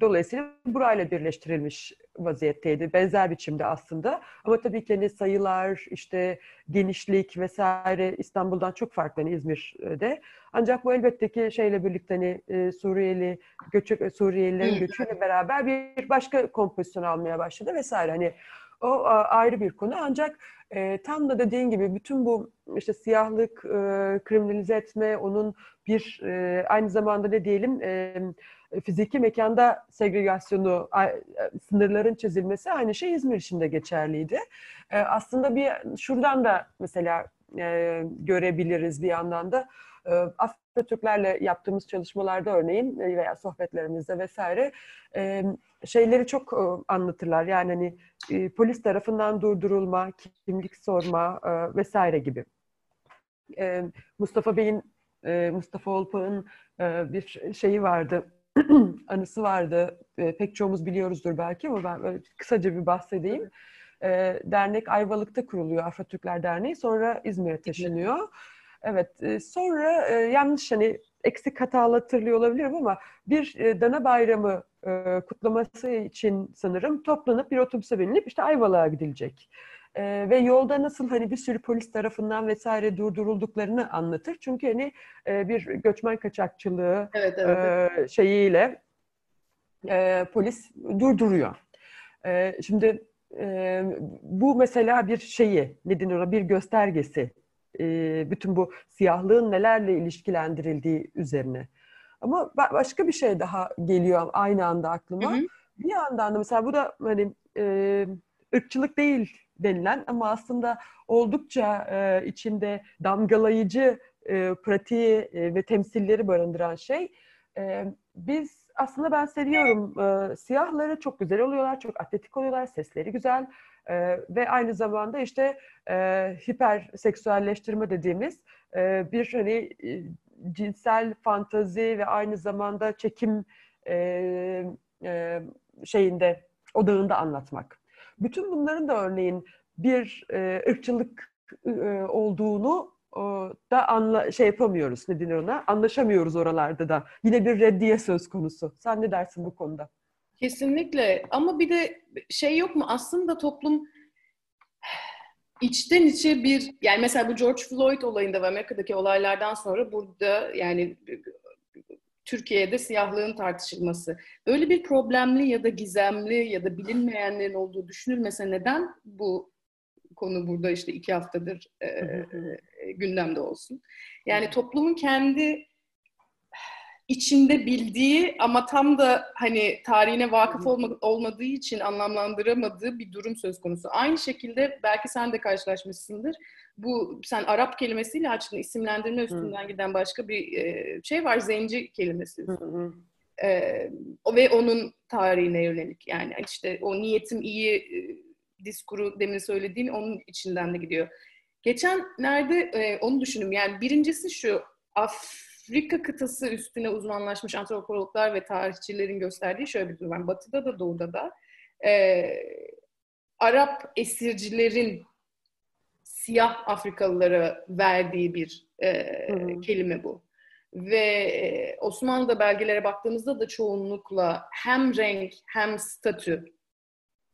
Dolayısıyla burayla birleştirilmiş vaziyetteydi. Benzer biçimde aslında. Ama tabii ki hani sayılar, işte genişlik vesaire İstanbul'dan çok farklı hani İzmir'de. Ancak bu elbette ki şeyle birlikte hani e, Suriyeli göçü, Suriyelilerin göçüyle beraber bir başka kompozisyon almaya başladı vesaire. Hani o ayrı bir konu. Ancak e, tam da dediğin gibi bütün bu işte siyahlık, e, kriminalize etme, onun bir e, aynı zamanda ne diyelim e, fiziki mekanda segregasyonu, sınırların çizilmesi aynı şey İzmir için de geçerliydi. E, aslında bir şuradan da mesela e, görebiliriz bir yandan da. E, Türklerle yaptığımız çalışmalarda örneğin veya sohbetlerimizde vesaire şeyleri çok anlatırlar. Yani hani polis tarafından durdurulma, kimlik sorma vesaire gibi. Mustafa Bey'in, Mustafa Olpak'ın bir şeyi vardı anısı vardı. E, pek çoğumuz biliyoruzdur belki ama ben böyle kısaca bir bahsedeyim. E, dernek Ayvalık'ta kuruluyor Afro Türkler Derneği. Sonra İzmir'e taşınıyor. Evet. E, sonra e, yanlış hani eksik hatalı hatırlıyor olabilirim ama bir e, Dana Bayramı kutlaması için sanırım toplanıp bir otobüse binilip işte Ayvalık'a gidilecek. E, ve yolda nasıl hani bir sürü polis tarafından vesaire durdurulduklarını anlatır. Çünkü hani e, bir göçmen kaçakçılığı evet, evet. E, şeyiyle e, polis durduruyor. E, şimdi e, bu mesela bir şeyi, ne denir ona, bir göstergesi. E, bütün bu siyahlığın nelerle ilişkilendirildiği üzerine. Ama başka bir şey daha geliyor aynı anda aklıma. Hı hı. Bir yandan da mesela bu da hani e, ırkçılık değil denilen ama aslında oldukça e, içinde damgalayıcı e, pratiği e, ve temsilleri barındıran şey. E, biz aslında ben seviyorum. E, siyahları çok güzel oluyorlar, çok atletik oluyorlar, sesleri güzel e, ve aynı zamanda işte e, hiperseksüelleştirme dediğimiz e, bir hani e, cinsel fantazi ve aynı zamanda çekim e, e, şeyinde odağında anlatmak. Bütün bunların da örneğin bir e, ırkçılık e, olduğunu e, da anla, şey yapamıyoruz ne denir ona anlaşamıyoruz oralarda da. Yine bir reddiye söz konusu. Sen ne dersin bu konuda? Kesinlikle ama bir de şey yok mu aslında toplum içten içe bir yani mesela bu George Floyd olayında ve Amerika'daki olaylardan sonra burada yani Türkiye'de siyahlığın tartışılması. Böyle bir problemli ya da gizemli ya da bilinmeyenlerin olduğu düşünülmese neden bu konu burada işte iki haftadır e, e, gündemde olsun? Yani toplumun kendi içinde bildiği ama tam da hani tarihine vakıf olma, olmadığı için anlamlandıramadığı bir durum söz konusu. Aynı şekilde belki sen de karşılaşmışsındır. Bu sen Arap kelimesiyle açtın isimlendirme üstünden giden başka bir e, şey var zenci kelimesi. E, ve onun tarihine yönelik yani işte o niyetim iyi e, diskuru demin söylediğin onun içinden de gidiyor. Geçen nerede e, onu düşündüm yani birincisi şu af Afrika kıtası üstüne uzmanlaşmış antropologlar ve tarihçilerin gösterdiği şöyle bir durum var. Batı'da da doğuda da e, Arap esircilerin siyah Afrikalılara verdiği bir e, hmm. kelime bu. Ve Osmanlı'da belgelere baktığımızda da çoğunlukla hem renk hem statü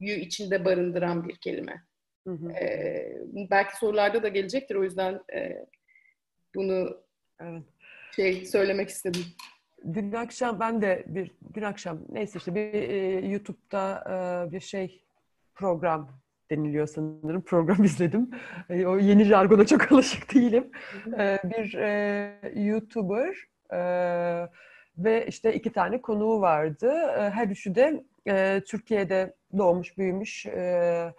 içinde barındıran bir kelime. Hı hı. Ee, belki sorularda da gelecektir o yüzden e, bunu evet. Şey söylemek istedim. Dün akşam ben de bir dün akşam neyse işte bir e, YouTube'da e, bir şey program deniliyor sanırım. Program izledim. E, o yeni jargona çok alışık değilim. E, bir e, YouTuber e, ve işte iki tane konuğu vardı. E, her üçü de e, Türkiye'de doğmuş, büyümüş e,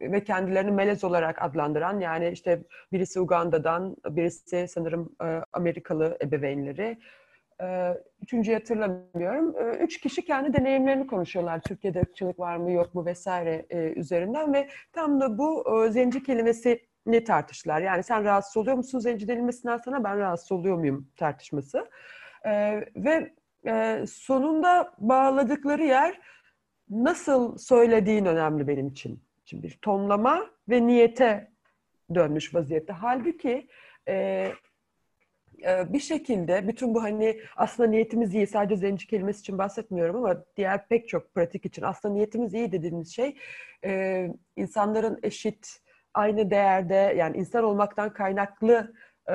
ve kendilerini melez olarak adlandıran yani işte birisi Uganda'dan, birisi sanırım e, Amerikalı ebeveynleri. E, üçüncüyü hatırlamıyorum. E, üç kişi kendi deneyimlerini konuşuyorlar. Türkiye'de ırkçılık var mı yok mu vesaire üzerinden ve tam da bu zenci kelimesi ne tartıştılar. Yani sen rahatsız oluyor musun zenci denilmesinden sana ben rahatsız oluyor muyum tartışması. Ve sonunda bağladıkları yer nasıl söylediğin önemli benim için. Şimdi bir tonlama ve niyete dönmüş vaziyette. Halbuki e, e, bir şekilde bütün bu hani aslında niyetimiz iyi sadece zenci kelimesi için bahsetmiyorum ama diğer pek çok pratik için aslında niyetimiz iyi dediğimiz şey e, insanların eşit aynı değerde yani insan olmaktan kaynaklı e,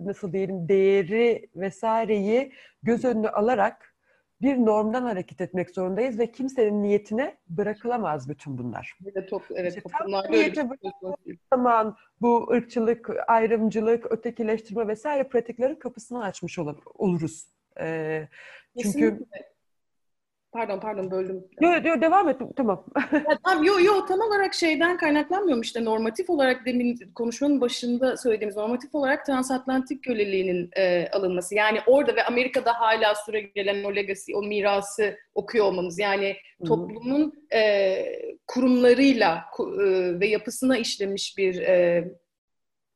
nasıl diyelim değeri vesaireyi göz önüne alarak bir normdan hareket etmek zorundayız ve kimsenin niyetine bırakılamaz bütün bunlar. Evet, top, evet işte toplumlarda niyete şey zaman bu ırkçılık, ayrımcılık, ötekileştirme vesaire pratiklerin kapısını açmış ol oluruz. Ee, çünkü Kesinlikle. Pardon pardon böldüm. Yok yok devam et tamam. ya, tamam yo yo tam olarak şeyden kaynaklanmıyorum işte normatif olarak demin konuşmanın başında söylediğimiz normatif olarak transatlantik köleliğinin e, alınması. Yani orada ve Amerika'da hala süre gelen o legacy, o mirası okuyor olmamız. Yani toplumun e, kurumlarıyla e, ve yapısına işlemiş bir e,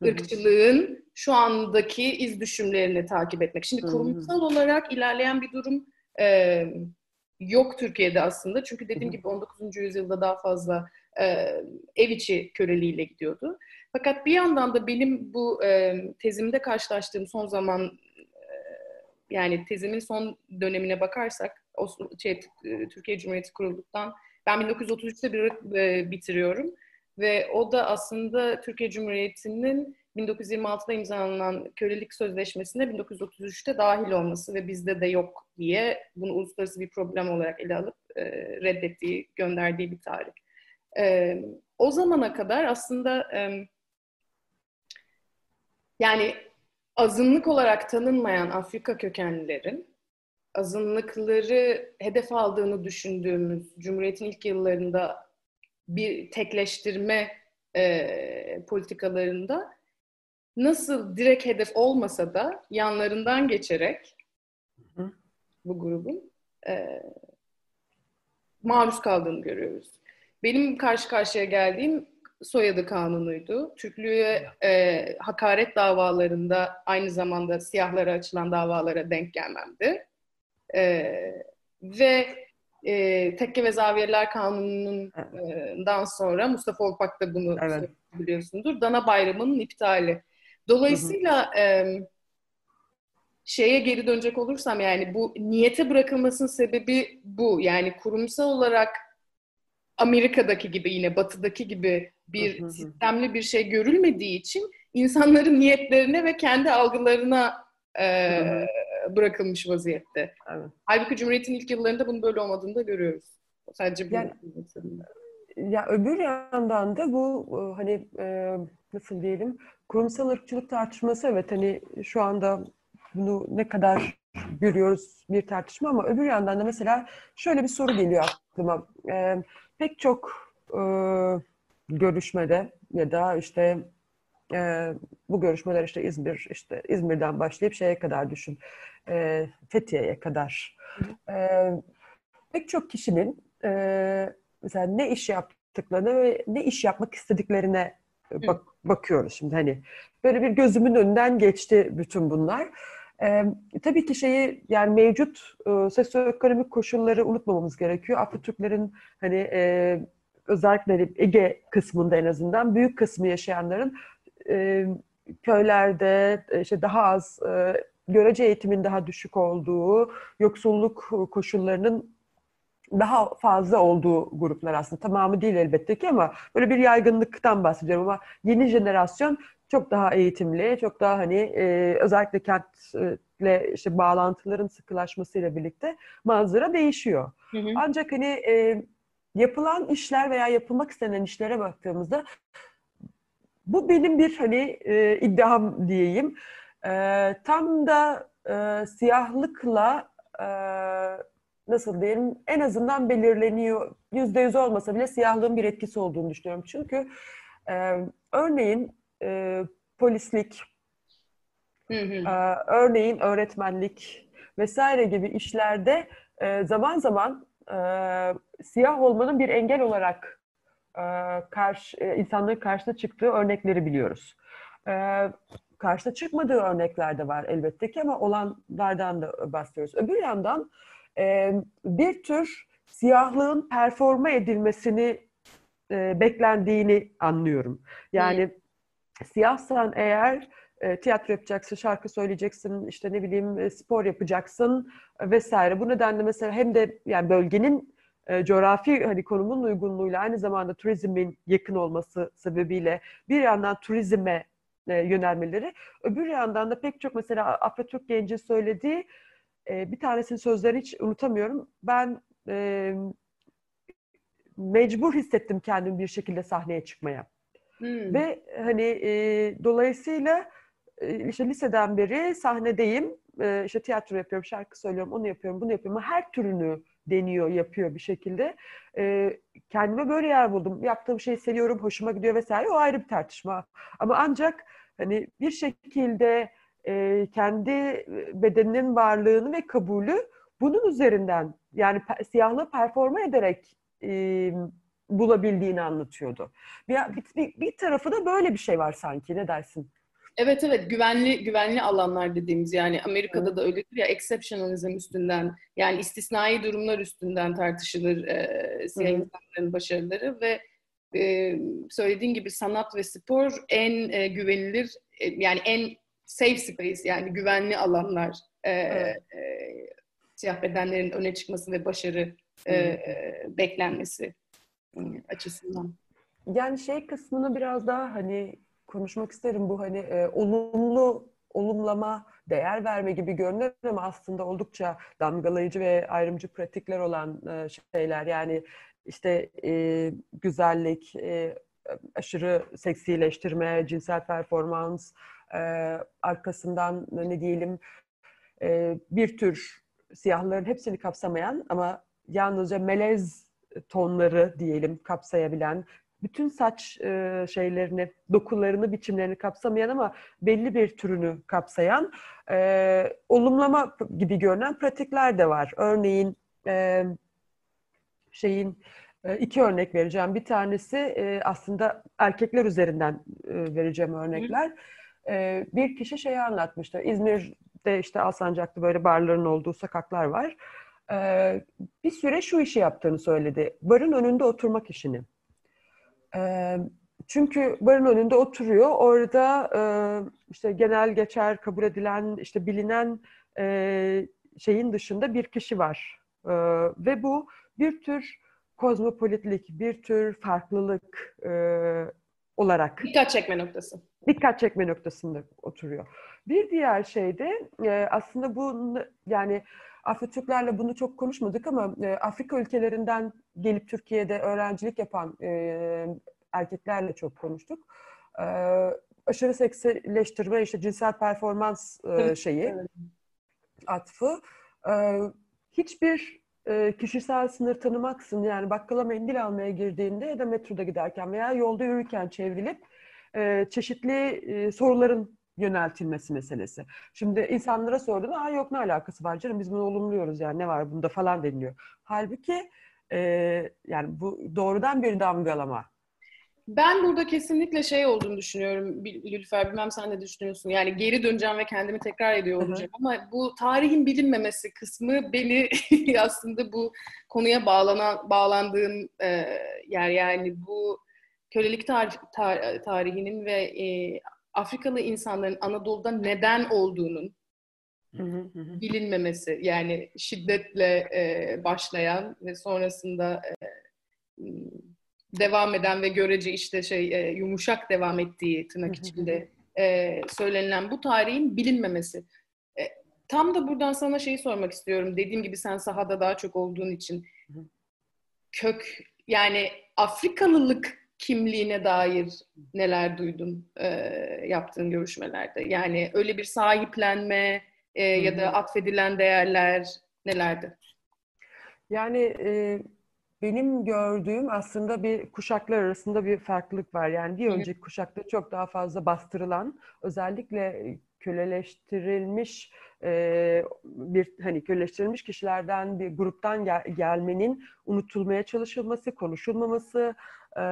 ırkçılığın şu andaki iz düşümlerini takip etmek. Şimdi kurumsal olarak ilerleyen bir durum e, yok Türkiye'de aslında. Çünkü dediğim gibi 19. yüzyılda daha fazla e, ev içi köleliğiyle gidiyordu. Fakat bir yandan da benim bu e, tezimde karşılaştığım son zaman e, yani tezimin son dönemine bakarsak o şey, e, Türkiye Cumhuriyeti kurulduktan ben 1933'te bir e, bitiriyorum ve o da aslında Türkiye Cumhuriyeti'nin 1926'da imzalanan kölelik sözleşmesine 1933'te dahil olması ve bizde de yok diye bunu uluslararası bir problem olarak ele alıp e, reddettiği, gönderdiği bir tarih. E, o zamana kadar aslında e, yani azınlık olarak tanınmayan Afrika kökenlilerin azınlıkları hedef aldığını düşündüğümüz Cumhuriyet'in ilk yıllarında bir tekleştirme e, politikalarında nasıl direkt hedef olmasa da yanlarından geçerek Hı. bu grubun e, maruz kaldığını görüyoruz. Benim karşı karşıya geldiğim soyadı kanunuydu. Türklüğe e, hakaret davalarında aynı zamanda siyahlara açılan davalara denk gelmemdi. E, ve e, Tekke ve Zaviyeler Kanunu'ndan sonra Mustafa Olpak da bunu evet. biliyorsundur. Dana Bayramı'nın iptali. Dolayısıyla e, şeye geri dönecek olursam yani bu niyete bırakılmasının sebebi bu. Yani kurumsal olarak Amerika'daki gibi yine batıdaki gibi bir sistemli bir şey görülmediği için insanların niyetlerine ve kendi algılarına e, bırakılmış vaziyette. Evet. Halbuki Cumhuriyet'in ilk yıllarında bunun böyle olmadığını da görüyoruz. Sadece bu yani, ya öbür yandan da bu hani e, nasıl diyelim kurumsal ırkçılık tartışması evet hani şu anda bunu ne kadar görüyoruz bir tartışma ama öbür yandan da mesela şöyle bir soru geliyor aklıma. E, pek çok e, görüşmede ya da işte e, bu görüşmeler işte İzmir işte İzmir'den başlayıp şeye kadar düşün e, Fethiye'ye kadar e, pek çok kişinin e, mesela ne iş yaptıklarını ve ne iş yapmak istediklerine bak, bakıyoruz şimdi hani böyle bir gözümün önünden geçti bütün bunlar. Ee, tabii ki şeyi yani mevcut e, sosyoekonomik koşulları unutmamamız gerekiyor. Afro-Türklerin hani e, özellikle hani Ege kısmında en azından büyük kısmı yaşayanların e, köylerde işte daha az e, görece eğitimin daha düşük olduğu, yoksulluk koşullarının daha fazla olduğu gruplar aslında. Tamamı değil elbette ki ama böyle bir yaygınlıktan bahsediyorum ama yeni jenerasyon çok daha eğitimli, çok daha hani e, özellikle kentle işte bağlantıların sıkılaşmasıyla birlikte manzara değişiyor. Hı hı. Ancak hani e, yapılan işler veya yapılmak istenen işlere baktığımızda bu benim bir hani e, iddiam diyeyim. E, tam da e, siyahlıkla e, nasıl diyelim en azından belirleniyor. Yüzde yüz olmasa bile siyahlığın bir etkisi olduğunu düşünüyorum. Çünkü e, örneğin e, polislik, hı hı. E, örneğin öğretmenlik vesaire gibi işlerde e, zaman zaman e, siyah olmanın bir engel olarak e, karşı e, insanların karşısına çıktığı örnekleri biliyoruz. E, karşısına çıkmadığı örnekler de var elbette ki ama olanlardan da bahsediyoruz. Öbür yandan e, bir tür siyahlığın performa edilmesini e, beklendiğini anlıyorum. Yani hmm. siyahsan eğer e, tiyatro yapacaksın, şarkı söyleyeceksin, işte ne bileyim e, spor yapacaksın e, vesaire. Bu nedenle mesela hem de yani bölgenin e, coğrafi hani konumun uygunluğuyla aynı zamanda turizmin yakın olması sebebiyle bir yandan turizme e, yönelmeleri, öbür yandan da pek çok mesela Afra-Türk genci söylediği e, bir tanesinin sözlerini hiç unutamıyorum. Ben e, mecbur hissettim kendimi bir şekilde sahneye çıkmaya. Hmm. Ve hani e, dolayısıyla e, işte liseden beri sahnedeyim. E, işte tiyatro yapıyorum, şarkı söylüyorum, onu yapıyorum, bunu yapıyorum. Her türünü deniyor, yapıyor bir şekilde. E, kendime böyle yer buldum. Yaptığım şeyi seviyorum, hoşuma gidiyor vesaire. O ayrı bir tartışma. Ama ancak hani bir şekilde e, kendi bedeninin varlığını ve kabulü bunun üzerinden yani siyahlığı performa ederek e, bulabildiğini anlatıyordu. Bir, bir, bir tarafı da böyle bir şey var sanki ne dersin? Evet evet güvenli güvenli alanlar dediğimiz yani Amerika'da da öyledir ya exceptionalism üstünden yani istisnai durumlar üstünden tartışılır e, siyah insanların başarıları ve e, söylediğin gibi sanat ve spor en e, güvenilir e, yani en safe space yani güvenli alanlar e, evet. e, siyah bedenlerin öne çıkması ve başarı e, e, beklenmesi e, açısından. Yani şey kısmını biraz daha hani konuşmak isterim bu hani e, olumlu olumlama, değer verme gibi görünür ama aslında oldukça damgalayıcı ve ayrımcı pratikler olan e, şeyler. Yani işte e, güzellik, e, aşırı seksileştirme, cinsel performans, e, arkasından ne diyelim e, bir tür siyahların hepsini kapsamayan ama yalnızca melez tonları diyelim kapsayabilen bütün saç e, şeylerini, dokularını, biçimlerini kapsamayan ama belli bir türünü kapsayan e, olumlama gibi görünen pratikler de var. Örneğin e, şeyin e, iki örnek vereceğim. Bir tanesi aslında erkekler üzerinden vereceğim örnekler. E, bir kişi şeyi anlatmıştı. İzmir'de işte Alsancak'ta böyle barların olduğu sokaklar var. E, bir süre şu işi yaptığını söyledi. Barın önünde oturmak işini. E, çünkü barın önünde oturuyor. Orada işte genel geçer kabul edilen, işte bilinen şeyin dışında bir kişi var. Ve bu bir tür kozmopolitlik, bir tür farklılık olarak. Dikkat çekme noktası. Dikkat çekme noktasında oturuyor. Bir diğer şey de e, aslında bu yani Afrika bunu çok konuşmadık ama e, Afrika ülkelerinden gelip Türkiye'de öğrencilik yapan e, erkeklerle çok konuştuk. E, aşırı seksileştirme, işte cinsel performans e, şeyi, evet. atfı. E, hiçbir e, kişisel sınır tanımaksın yani bakkala mendil almaya girdiğinde ya da metroda giderken veya yolda yürürken çevrilip e, çeşitli e, soruların yöneltilmesi meselesi. Şimdi insanlara sorduğunda Aa, yok ne alakası var canım biz bunu olumluyoruz yani ne var bunda falan deniliyor. Halbuki e, yani bu doğrudan bir damgalama. Ben burada kesinlikle şey olduğunu düşünüyorum Lülfer, bilmem sen ne düşünüyorsun. Yani geri döneceğim ve kendimi tekrar ediyor olacağım ama bu tarihin bilinmemesi kısmı beni aslında bu konuya bağlanan bağlandığım e, yer yani bu kölelik tar- tar- tarihinin ve e, Afrikalı insanların Anadolu'da neden olduğunun bilinmemesi yani şiddetle e, başlayan ve sonrasında e, devam eden ve görece işte şey e, yumuşak devam ettiği tırnak içinde e, söylenilen bu tarihin bilinmemesi. E, tam da buradan sana şeyi sormak istiyorum. Dediğim gibi sen sahada daha çok olduğun için kök yani Afrikalılık kimliğine dair neler duydun e, yaptığın görüşmelerde? Yani öyle bir sahiplenme e, ya da atfedilen değerler nelerdi? Yani e, benim gördüğüm aslında bir kuşaklar arasında bir farklılık var. Yani bir önceki kuşakta çok daha fazla bastırılan, özellikle köleleştirilmiş e, bir hani köleleştirilmiş kişilerden bir gruptan gel- gelmenin unutulmaya çalışılması, konuşulmaması, e,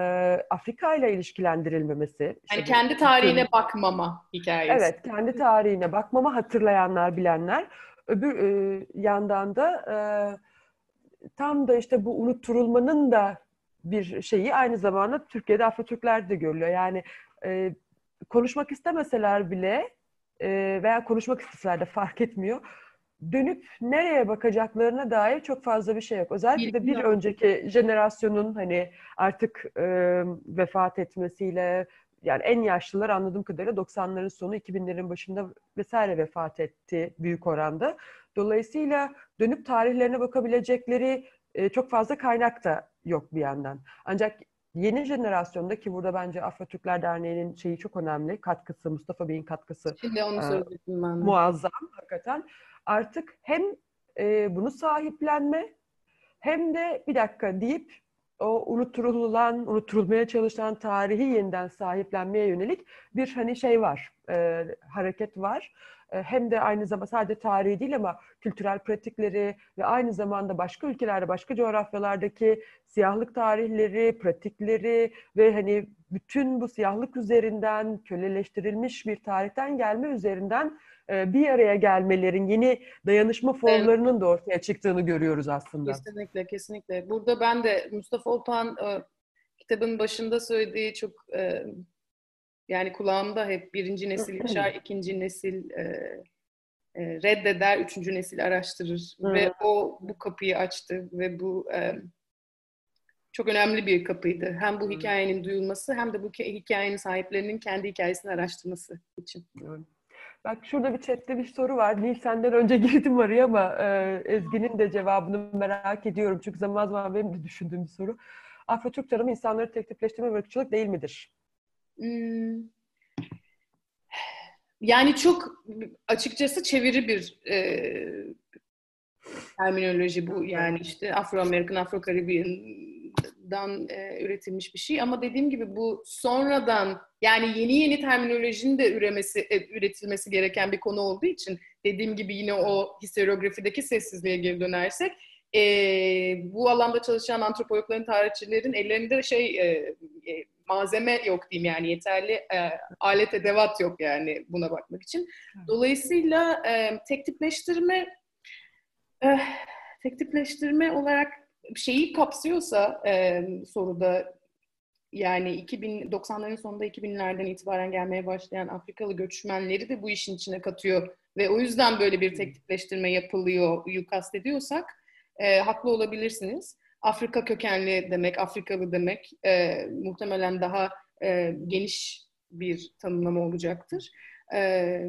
Afrika ile ilişkilendirilmemesi. Yani işte kendi tarihine bütün, bakmama hikayesi. Evet, kendi tarihine bakmama hatırlayanlar, bilenler. Öbür e, yandan da e, tam da işte bu unutturulmanın da bir şeyi aynı zamanda Türkiye'de Afro-Türkler de görülüyor. Yani e, konuşmak istemeseler bile e, veya konuşmak isteseler de fark etmiyor. Dönüp nereye bakacaklarına dair çok fazla bir şey yok. Özellikle de bir önceki jenerasyonun hani artık e, vefat etmesiyle yani en yaşlılar anladığım kadarıyla 90'ların sonu 2000'lerin başında vesaire vefat etti büyük oranda. Dolayısıyla dönüp tarihlerine bakabilecekleri e, çok fazla kaynak da yok bir yandan. Ancak yeni jenerasyonda ki burada bence Afro Türkler Derneği'nin şeyi çok önemli. Katkısı, Mustafa Bey'in katkısı Şimdi onu e, ben muazzam hakikaten. Artık hem e, bunu sahiplenme hem de bir dakika deyip o unutturulan, unutturulmaya çalışılan tarihi yeniden sahiplenmeye yönelik bir hani şey var, e, hareket var. E, hem de aynı zamanda sadece tarihi değil ama kültürel pratikleri ve aynı zamanda başka ülkelerde, başka coğrafyalardaki siyahlık tarihleri, pratikleri ve hani bütün bu siyahlık üzerinden köleleştirilmiş bir tarihten gelme üzerinden e, bir araya gelmelerin yeni dayanışma formlarının evet. da ortaya çıktığını görüyoruz aslında. Kesinlikle, kesinlikle. Burada ben de Mustafa Olpan e, kitabın başında söylediği çok yani kulağımda hep birinci nesil yaşar, ikinci nesil e, e, reddeder, üçüncü nesil araştırır. Hı. Ve o bu kapıyı açtı ve bu e, çok önemli bir kapıydı. Hem bu hikayenin duyulması hem de bu hikayenin sahiplerinin kendi hikayesini araştırması için. Bak şurada bir chatte bir soru var. Nil senden önce girdim araya ama e, Ezgi'nin de cevabını merak ediyorum. Çünkü zaman zaman benim de düşündüğüm bir soru. Afro-Türk tarımı insanları tek tipleştirme ve ırkçılık değil midir? Hmm. Yani çok açıkçası çeviri bir e, terminoloji bu. Yani işte Afro-Amerikan, Afro-Caribbean'dan e, üretilmiş bir şey. Ama dediğim gibi bu sonradan yani yeni yeni terminolojinin de üremesi, e, üretilmesi gereken bir konu olduğu için dediğim gibi yine o historiografideki sessizliğe geri dönersek e, bu alanda çalışan antropologların, tarihçilerin ellerinde şey e, e, malzeme yok diyeyim yani yeterli e, alet edevat yok yani buna bakmak için. Dolayısıyla e, tek tipleştirme e, tek tipleştirme olarak şeyi kapsıyorsa e, soruda yani 2090'ların sonunda 2000'lerden itibaren gelmeye başlayan Afrikalı göçmenleri de bu işin içine katıyor ve o yüzden böyle bir tek tipleştirme yapılıyor kastediyorsak e, haklı olabilirsiniz. Afrika kökenli demek, Afrikalı demek e, muhtemelen daha e, geniş bir tanımlama olacaktır. E,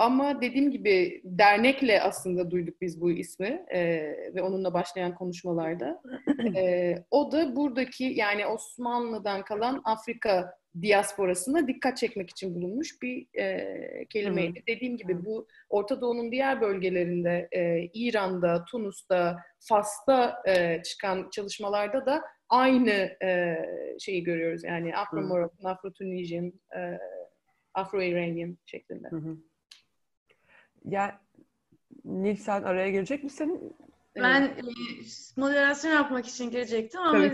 ama dediğim gibi dernekle aslında duyduk biz bu ismi e, ve onunla başlayan konuşmalarda. E, o da buradaki yani Osmanlı'dan kalan Afrika diasporasına dikkat çekmek için bulunmuş bir e, kelimeydi. Hı. Dediğim gibi bu Orta Doğu'nun diğer bölgelerinde, e, İran'da, Tunus'ta, Fas'ta e, çıkan çalışmalarda da aynı e, şeyi görüyoruz. Yani Afro-Moroccan, Afro-Tunisian, e, Afro-Iranian şeklinde. Hı hı. Ya Nil sen araya girecek misin? Ben evet. e, moderasyon yapmak için girecektim ama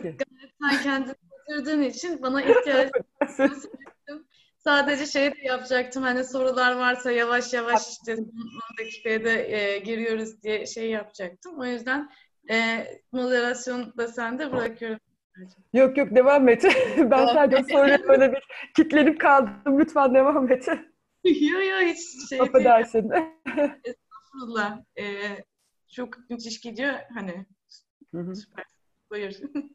sen kendin götürdüğün için bana ihtiyaç Sadece şey de yapacaktım hani sorular varsa yavaş yavaş işte 10 dakikaya da e, giriyoruz diye şey yapacaktım. O yüzden e, moderasyonu da sende bırakıyorum. Yok yok devam et. ben sadece soruya böyle bir kitlenip kaldım. Lütfen devam et. yok yok hiç şey Affedersin. Estağfurullah. E, çok müthiş gidiyor. Hani Hı hı. süper. Buyur.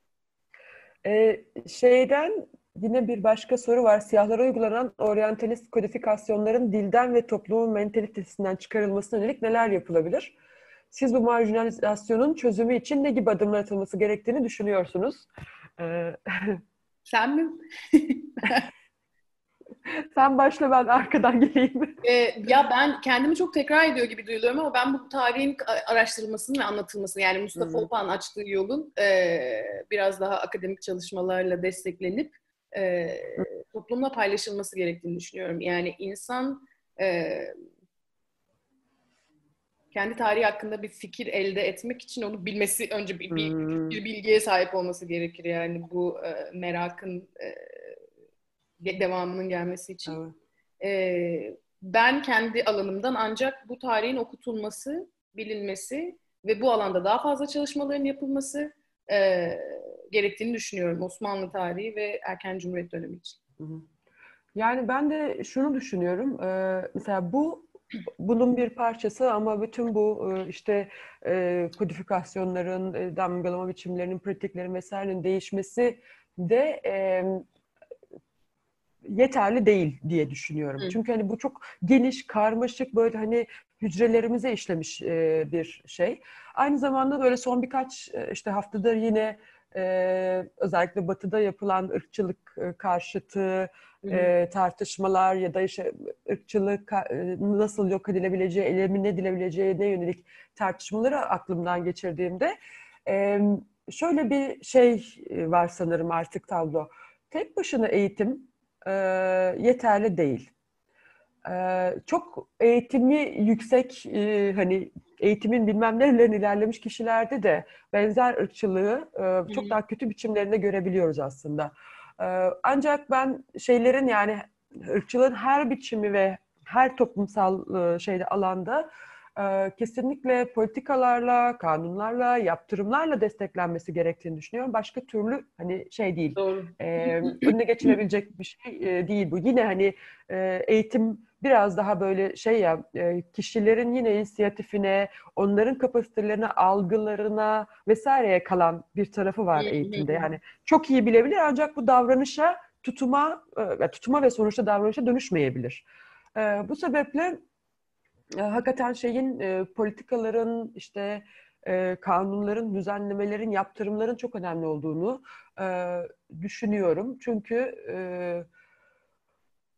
Ee, şeyden yine bir başka soru var. Siyahlara uygulanan oryantalist kodifikasyonların dilden ve toplumun mentalitesinden çıkarılmasına yönelik neler yapılabilir? Siz bu marjinalizasyonun çözümü için ne gibi adımlar atılması gerektiğini düşünüyorsunuz? Ee, Sen mi? sen başla ben arkadan geleyim. Ee, ya ben kendimi çok tekrar ediyor gibi duyuluyorum ama ben bu tarihin araştırılmasını ve anlatılmasını yani Mustafa. Opan açtığı yolun e, biraz daha akademik çalışmalarla desteklenip e, toplumla paylaşılması gerektiğini düşünüyorum. Yani insan e, kendi tarihi hakkında bir fikir elde etmek için onu bilmesi önce bir, bir, bir bilgiye sahip olması gerekir. Yani bu e, merakın e, devamının gelmesi için. Evet. Ee, ben kendi alanımdan ancak bu tarihin okutulması, bilinmesi ve bu alanda daha fazla çalışmaların yapılması e, gerektiğini düşünüyorum Osmanlı tarihi ve erken Cumhuriyet dönemi için. Hı hı. Yani ben de şunu düşünüyorum. Ee, mesela bu bunun bir parçası ama bütün bu e, işte e, kodifikasyonların, e, damgalama biçimlerinin, pratiklerin vesairenin değişmesi de e, yeterli değil diye düşünüyorum. Hı. Çünkü hani bu çok geniş, karmaşık böyle hani hücrelerimize işlemiş e, bir şey. Aynı zamanda böyle son birkaç e, işte haftadır yine e, özellikle Batı'da yapılan ırkçılık e, karşıtı e, tartışmalar ya da işte ırkçılık e, nasıl yok edilebileceği, elimine edilebileceğine yönelik tartışmaları aklımdan geçirdiğimde e, şöyle bir şey var sanırım artık tablo. Tek başına eğitim e, yeterli değil. E, çok eğitimi yüksek e, hani eğitimin bilmem nerelerin ilerlemiş kişilerde de benzer ırkçılığı e, çok daha kötü biçimlerinde görebiliyoruz aslında. E, ancak ben şeylerin yani ırkçılığın her biçimi ve her toplumsal e, şeyde alanda kesinlikle politikalarla, kanunlarla, yaptırımlarla desteklenmesi gerektiğini düşünüyorum. Başka türlü hani şey değil Doğru. e, önüne geçilebilecek bir şey e, değil bu. Yine hani e, eğitim biraz daha böyle şey ya kişilerin yine inisiyatifine, onların kapasitelerine, algılarına vesaireye kalan bir tarafı var eğitimde. Yani çok iyi bilebilir ancak bu davranışa, tutuma, tutuma ve sonuçta davranışa dönüşmeyebilir. Bu sebeple hakikaten şeyin e, politikaların işte e, kanunların, düzenlemelerin, yaptırımların çok önemli olduğunu e, düşünüyorum. Çünkü e,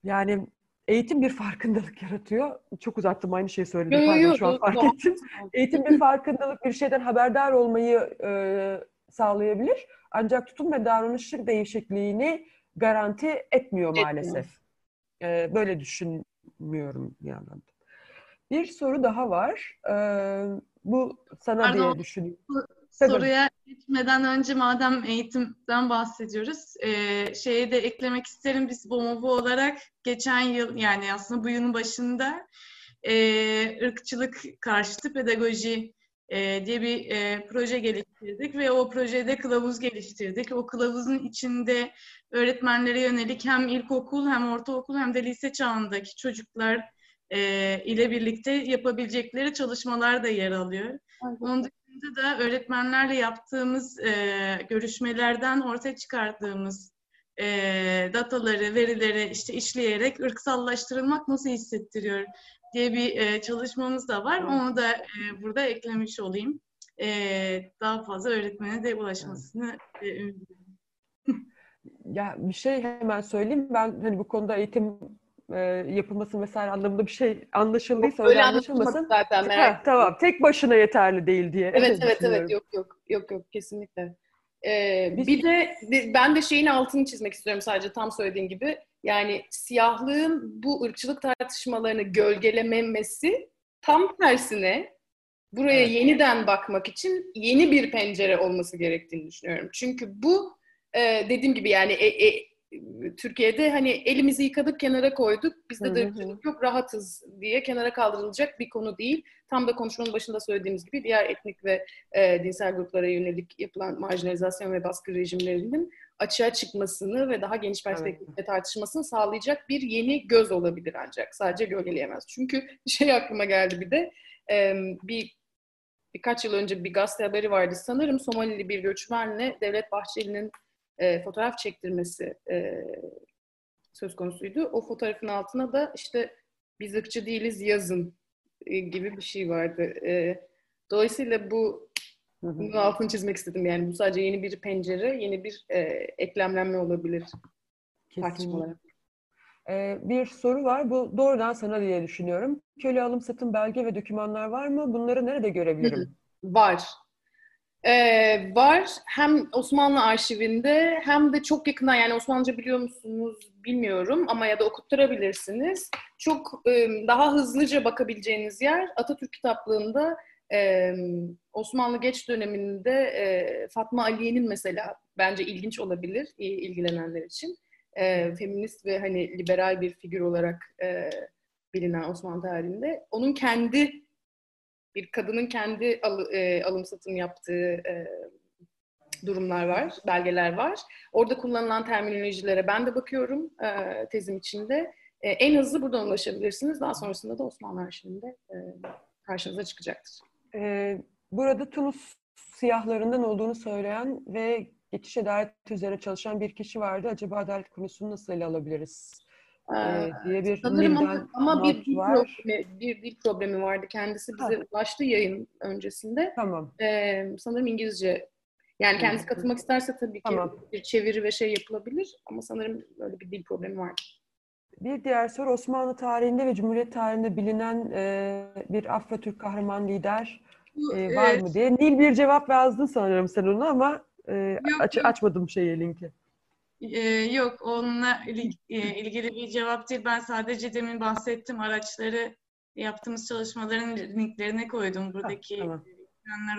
yani eğitim bir farkındalık yaratıyor. Çok uzattım aynı şeyi söyledim. Yo, yo, yo, şu an fark doğru. ettim. Eğitim bir farkındalık, bir şeyden haberdar olmayı e, sağlayabilir. Ancak tutum ve davranış değişikliğini garanti etmiyor maalesef. E, böyle düşünmüyorum bir yandan. Bir soru daha var. E, bu sana Pardon. diye düşünüyorum. Tabii. Soruya geçmeden önce madem eğitimden bahsediyoruz, e, şeye de eklemek isterim. Biz BOMOBO olarak geçen yıl yani aslında bu yılın başında e, ırkçılık karşıtı pedagoji e, diye bir e, proje geliştirdik ve o projede kılavuz geliştirdik. O kılavuzun içinde öğretmenlere yönelik hem ilkokul hem ortaokul hem de lise çağındaki çocuklar e, ile birlikte yapabilecekleri çalışmalar da yer alıyor. Onun dışında da öğretmenlerle yaptığımız e, görüşmelerden ortaya çıkardığımız e, dataları, verileri işte işleyerek ırksallaştırılmak nasıl hissettiriyor diye bir e, çalışmamız da var. Onu da e, burada eklemiş olayım. E, daha fazla öğretmene de ulaşmasını e, ümit ediyorum. Ya bir şey hemen söyleyeyim. Ben hani bu konuda eğitim e, yapılması vesaire anlamında bir şey anlaşıldıysa öyle anlaşılmasın. zaten Ha, merak etme. tamam. Tek başına yeterli değil diye. Evet evet evet yok yok yok yok kesinlikle. Ee, Biz- bir de ben de şeyin altını çizmek istiyorum sadece tam söylediğin gibi. Yani siyahlığın bu ırkçılık tartışmalarını gölgelememesi tam tersine buraya Evet. yeniden bakmak için yeni bir pencere olması gerektiğini düşünüyorum. Çünkü bu e, dediğim gibi yani e, e, Türkiye'de hani elimizi yıkadık kenara koyduk. Bizde de yok rahatız diye kenara kaldırılacak bir konu değil. Tam da konuşmanın başında söylediğimiz gibi diğer etnik ve e, dinsel gruplara yönelik yapılan marjinalizasyon ve baskı rejimlerinin açığa çıkmasını ve daha geniş perspektifte evet. tartışmasını sağlayacak bir yeni göz olabilir ancak. Sadece gölgeleyemez. Çünkü şey aklıma geldi bir de e, bir birkaç yıl önce bir gazete haberi vardı. Sanırım Somalili bir göçmenle Devlet Bahçeli'nin e, fotoğraf çektirmesi e, söz konusuydu. O fotoğrafın altına da işte biz ırkçı değiliz yazın e, gibi bir şey vardı. E, dolayısıyla bu bunun altını çizmek istedim. Yani bu sadece yeni bir pencere, yeni bir e, eklemlenme olabilir tartışmalara. Ee, bir soru var. Bu doğrudan sana diye düşünüyorum. Köle alım satım belge ve dokümanlar var mı? Bunları nerede görebilirim? Var. Ee, var. Hem Osmanlı arşivinde hem de çok yakından yani Osmanlıca biliyor musunuz bilmiyorum ama ya da okutturabilirsiniz. Çok e, daha hızlıca bakabileceğiniz yer Atatürk kitaplığında e, Osmanlı geç döneminde e, Fatma Aliye'nin mesela bence ilginç olabilir ilgilenenler için. E, feminist ve hani liberal bir figür olarak e, bilinen Osmanlı tarihinde. Onun kendi bir kadının kendi al, e, alım satım yaptığı e, durumlar var, belgeler var. Orada kullanılan terminolojilere ben de bakıyorum e, tezim içinde. E, en hızlı buradan ulaşabilirsiniz. Daha sonrasında da Osmanlı Arşivinde e, karşınıza çıkacaktır. E, burada Tunus siyahlarından olduğunu söyleyen ve geçiş adaleti üzerine çalışan bir kişi vardı. Acaba adalet konusunu nasıl ele alabiliriz? Ee, diye bir Sanırım ama, ama bir dil, var. problemi, bir dil problemi vardı. Kendisi bize ha. ulaştı yayın öncesinde. Tamam. Ee, sanırım İngilizce. Yani kendisi katılmak isterse tabii ki tamam. bir çeviri ve şey yapılabilir. Ama sanırım böyle bir dil problemi var. Bir diğer soru Osmanlı tarihinde ve Cumhuriyet tarihinde bilinen e, bir Afro-Türk kahraman lider e, var evet. mı diye. Nil bir cevap yazdın sanırım sen ona ama e, yok, aç, yok. açmadım şeyi linki. Ee, yok, onunla e, ilgili bir cevap değil. Ben sadece demin bahsettim araçları yaptığımız çalışmaların linklerine koydum buradaki tamam.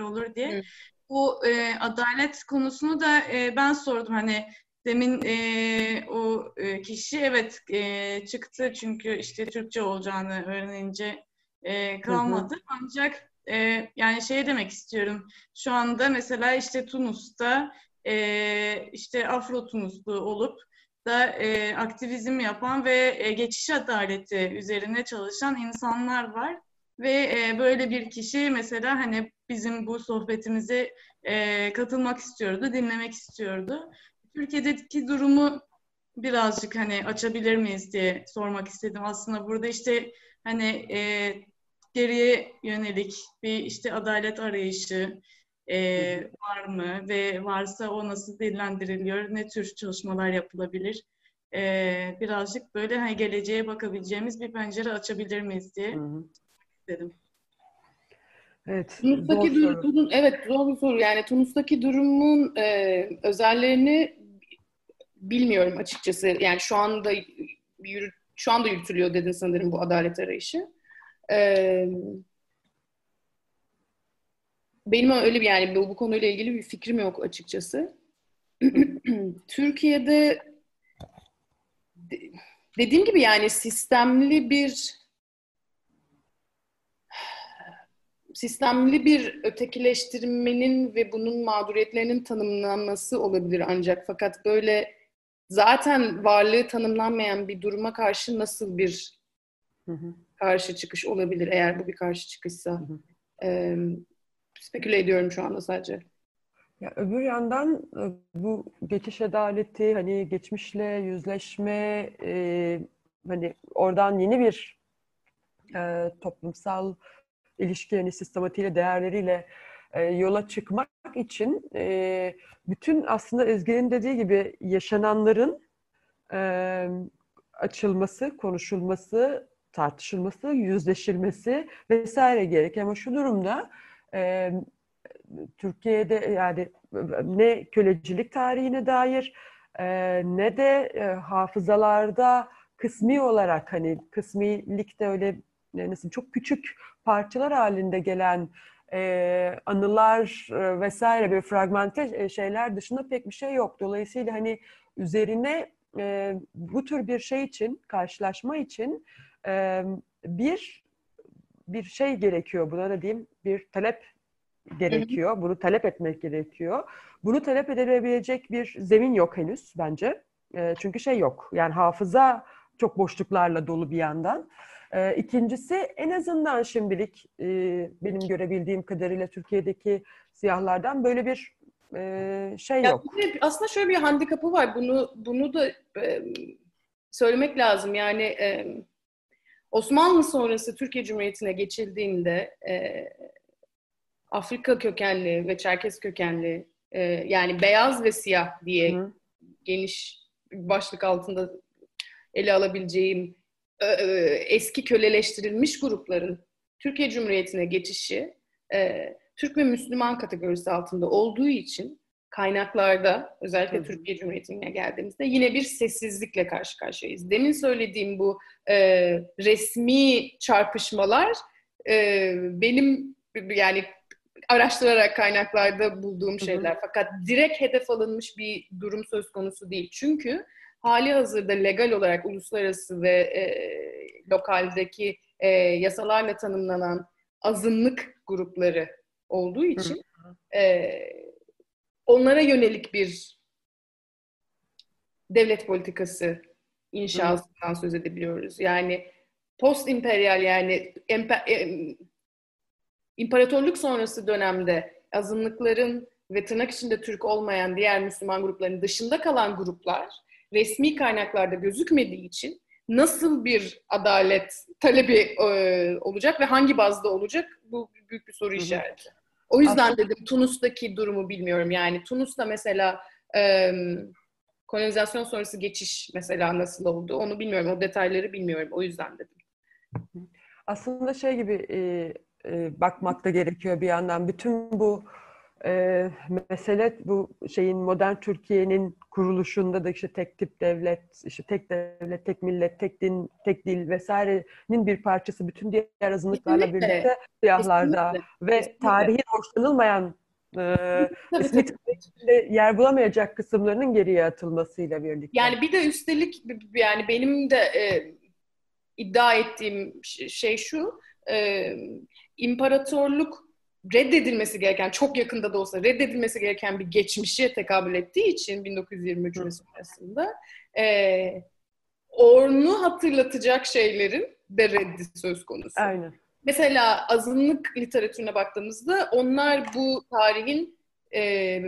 olur diye. Evet. Bu e, adalet konusunu da e, ben sordum hani demin e, o e, kişi evet e, çıktı çünkü işte Türkçe olacağını öğrenince e, kalmadı. Hı hı. Ancak e, yani şey demek istiyorum. Şu anda mesela işte Tunus'ta e, işte Afro-Tunuslu olup da e, aktivizm yapan ve e, geçiş adaleti üzerine çalışan insanlar var. Ve e, böyle bir kişi mesela hani bizim bu sohbetimize e, katılmak istiyordu, dinlemek istiyordu. Türkiye'deki durumu birazcık hani açabilir miyiz diye sormak istedim. Aslında burada işte hani e, geriye yönelik bir işte adalet arayışı, e, var mı ve varsa o nasıl dillendiriliyor, ne tür çalışmalar yapılabilir? E, birazcık böyle hani geleceğe bakabileceğimiz bir pencere açabilir miyiz diye Hı-hı. dedim. Evet. Tunus'taki durum, evet zor bir soru. Yani Tunus'taki durumun e, özellerini bilmiyorum açıkçası. Yani şu anda yürü, şu anda yürütülüyor dedin sanırım bu adalet arayışı. Ee, benim öyle bir yani bu, bu konuyla ilgili bir fikrim yok açıkçası. Türkiye'de dediğim gibi yani sistemli bir sistemli bir ötekileştirmenin ve bunun mağduriyetlerinin tanımlanması olabilir ancak fakat böyle zaten varlığı tanımlanmayan bir duruma karşı nasıl bir hı hı. karşı çıkış olabilir eğer bu bir karşı çıkışsa. Hı hı. Ee, speküle ediyorum şu anda sadece. Ya öbür yandan e, bu geçiş adaleti, hani geçmişle yüzleşme, e, hani oradan yeni bir e, toplumsal ilişki, yani sistematiğiyle, değerleriyle e, yola çıkmak için e, bütün aslında Ezgi'nin dediği gibi yaşananların e, açılması, konuşulması, tartışılması, yüzleşilmesi vesaire gerek. Ama şu durumda Türkiye'de yani ne kölecilik tarihine dair ne de hafızalarda kısmi olarak hani kısmilikte öyle nasıl çok küçük parçalar halinde gelen anılar vesaire bir fragmente şeyler dışında pek bir şey yok. Dolayısıyla hani üzerine bu tür bir şey için, karşılaşma için bir bir şey gerekiyor. Buna da diyeyim bir talep gerekiyor. Bunu talep etmek gerekiyor. Bunu talep edilebilecek bir zemin yok henüz bence. E, çünkü şey yok. Yani hafıza çok boşluklarla dolu bir yandan. E, ikincisi en azından şimdilik e, benim görebildiğim kadarıyla Türkiye'deki siyahlardan böyle bir e, şey ya yok. Aslında şöyle bir handikapı var. Bunu bunu da e, söylemek lazım. Yani e, Osmanlı sonrası Türkiye Cumhuriyeti'ne geçildiğinde e, Afrika kökenli ve Çerkes kökenli e, yani beyaz ve siyah diye Hı. geniş başlık altında ele alabileceğim e, e, eski köleleştirilmiş grupların Türkiye Cumhuriyeti'ne geçişi e, Türk ve Müslüman kategorisi altında olduğu için kaynaklarda özellikle Hı. Türkiye Cumhuriyeti'ne geldiğimizde yine bir sessizlikle karşı karşıyayız. Demin söylediğim bu e, resmi çarpışmalar e, benim yani araştırarak kaynaklarda bulduğum şeyler. Hı hı. Fakat direkt hedef alınmış bir durum söz konusu değil. Çünkü hali hazırda legal olarak uluslararası ve e, lokaldeki e, yasalarla tanımlanan azınlık grupları olduğu için e, onlara yönelik bir devlet politikası inşasından söz edebiliyoruz. Yani post emperyal yani emper, İmparatorluk sonrası dönemde azınlıkların ve tırnak içinde Türk olmayan diğer Müslüman grupların dışında kalan gruplar resmi kaynaklarda gözükmediği için nasıl bir adalet talebi e, olacak ve hangi bazda olacak bu büyük bir soru işareti. O yüzden Aslında... dedim Tunus'taki durumu bilmiyorum. Yani Tunus'ta mesela e, kolonizasyon sonrası geçiş mesela nasıl oldu onu bilmiyorum. O detayları bilmiyorum. O yüzden dedim. Aslında şey gibi e, e, bakmak da gerekiyor bir yandan. Bütün bu e, mesele bu şeyin modern Türkiye'nin kuruluşunda da işte tek tip devlet, işte tek devlet, tek millet, tek din, tek dil vesairenin bir parçası bütün diğer azınlıklarla Kesinlikle. birlikte siyahlarda Kesinlikle. ve Kesinlikle. tarihin hoşlanılmayan e, yer bulamayacak kısımlarının geriye atılmasıyla birlikte. Yani bir de üstelik yani benim de e, iddia ettiğim şey şu e, imparatorluk reddedilmesi gereken, çok yakında da olsa reddedilmesi gereken bir geçmişe tekabül ettiği için 1923 ve sonrasında e, onu hatırlatacak şeylerin de reddi söz konusu. Aynen. Mesela azınlık literatürüne baktığımızda onlar bu tarihin e,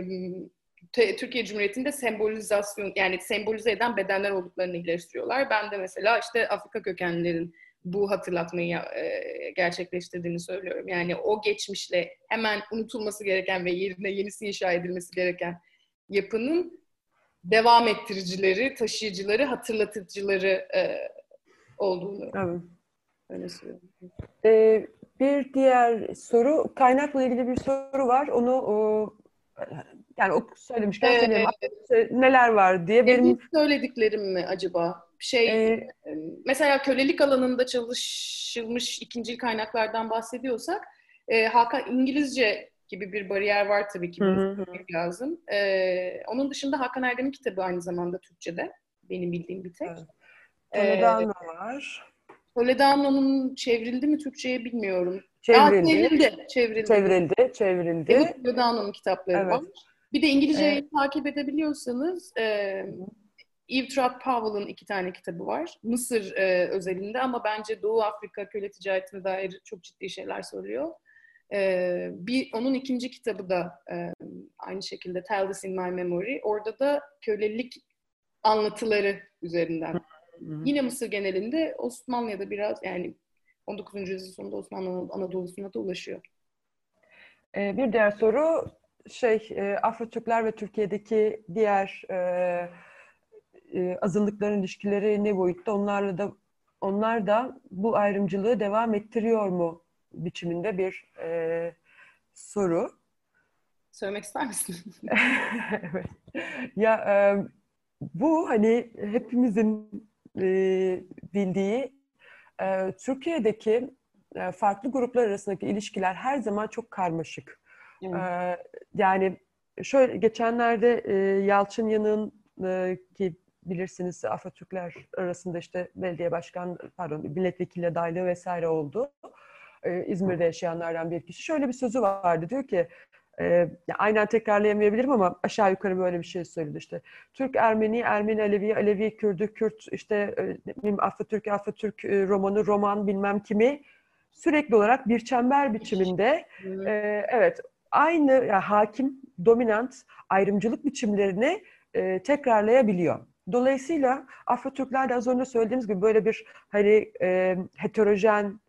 Türkiye Cumhuriyeti'nde sembolizasyon yani sembolize eden bedenler olduklarını ileri Ben de mesela işte Afrika kökenlilerin bu hatırlatmayı e, gerçekleştirdiğini söylüyorum. Yani o geçmişle hemen unutulması gereken ve yerine yenisi inşa edilmesi gereken yapının devam ettiricileri, taşıyıcıları, hatırlatıcıları e, olduğunu evet. öyle söylüyorum. Ee, bir diğer soru, kaynakla ilgili bir soru var. Onu o, yani o söylemişken ee, söyleyeyim. Neler var diye. Benim söylediklerim mi acaba? Şey ee, mesela kölelik alanında çalışılmış ikinci kaynaklardan bahsediyorsak e, Hakan İngilizce gibi bir bariyer var tabii ki hı lazım. E, onun dışında Hakan Erdem'in kitabı aynı zamanda Türkçe'de benim bildiğim bir tek. Evet. Toledano ee, var. Toledano'nun çevrildi mi Türkçe'ye bilmiyorum. Çevrildi. çevrildi. Çevrildi. Çevrildi. Çevrildi. Evet, Toledano'nun kitapları evet. var. Bir de İngilizceyi evet. takip edebiliyorsanız e, Eve Trott Powell'ın iki tane kitabı var. Mısır e, özelinde ama bence Doğu Afrika köle ticaretine dair çok ciddi şeyler söylüyor. E, bir Onun ikinci kitabı da e, aynı şekilde Tell This In My Memory. Orada da kölelik anlatıları üzerinden. Yine Mısır genelinde Osmanlı'ya biraz yani 19. yüzyıl sonunda Osmanlı Anadolu'suna da ulaşıyor. E, bir diğer soru şey e, Afro Türkler ve Türkiye'deki diğer e, e, azınlıkların ilişkileri ne boyutta onlarla da onlar da bu ayrımcılığı devam ettiriyor mu biçiminde bir e, soru. Söylemek ister misin? evet. Ya e, bu hani hepimizin e, bildiği e, Türkiye'deki e, farklı gruplar arasındaki ilişkiler her zaman çok karmaşık. Evet. E, yani şöyle geçenlerde e, Yalçın Yanık'ın e, ki bilirsiniz Afro-Türkler arasında işte belediye başkan, pardon milletvekili adaylığı vesaire oldu. Ee, İzmir'de yaşayanlardan bir kişi. Şöyle bir sözü vardı. Diyor ki e, aynen tekrarlayamayabilirim ama aşağı yukarı böyle bir şey söyledi işte. Türk Ermeni, Ermeni Alevi, Alevi Kürdü, Kürt işte e, Afro-Türk, Afro-Türk e, romanı, roman bilmem kimi sürekli olarak bir çember biçiminde e, evet aynı yani hakim, dominant ayrımcılık biçimlerini e, tekrarlayabiliyor. Dolayısıyla Afro-Türkler de az önce söylediğimiz gibi böyle bir hani e, heterojen,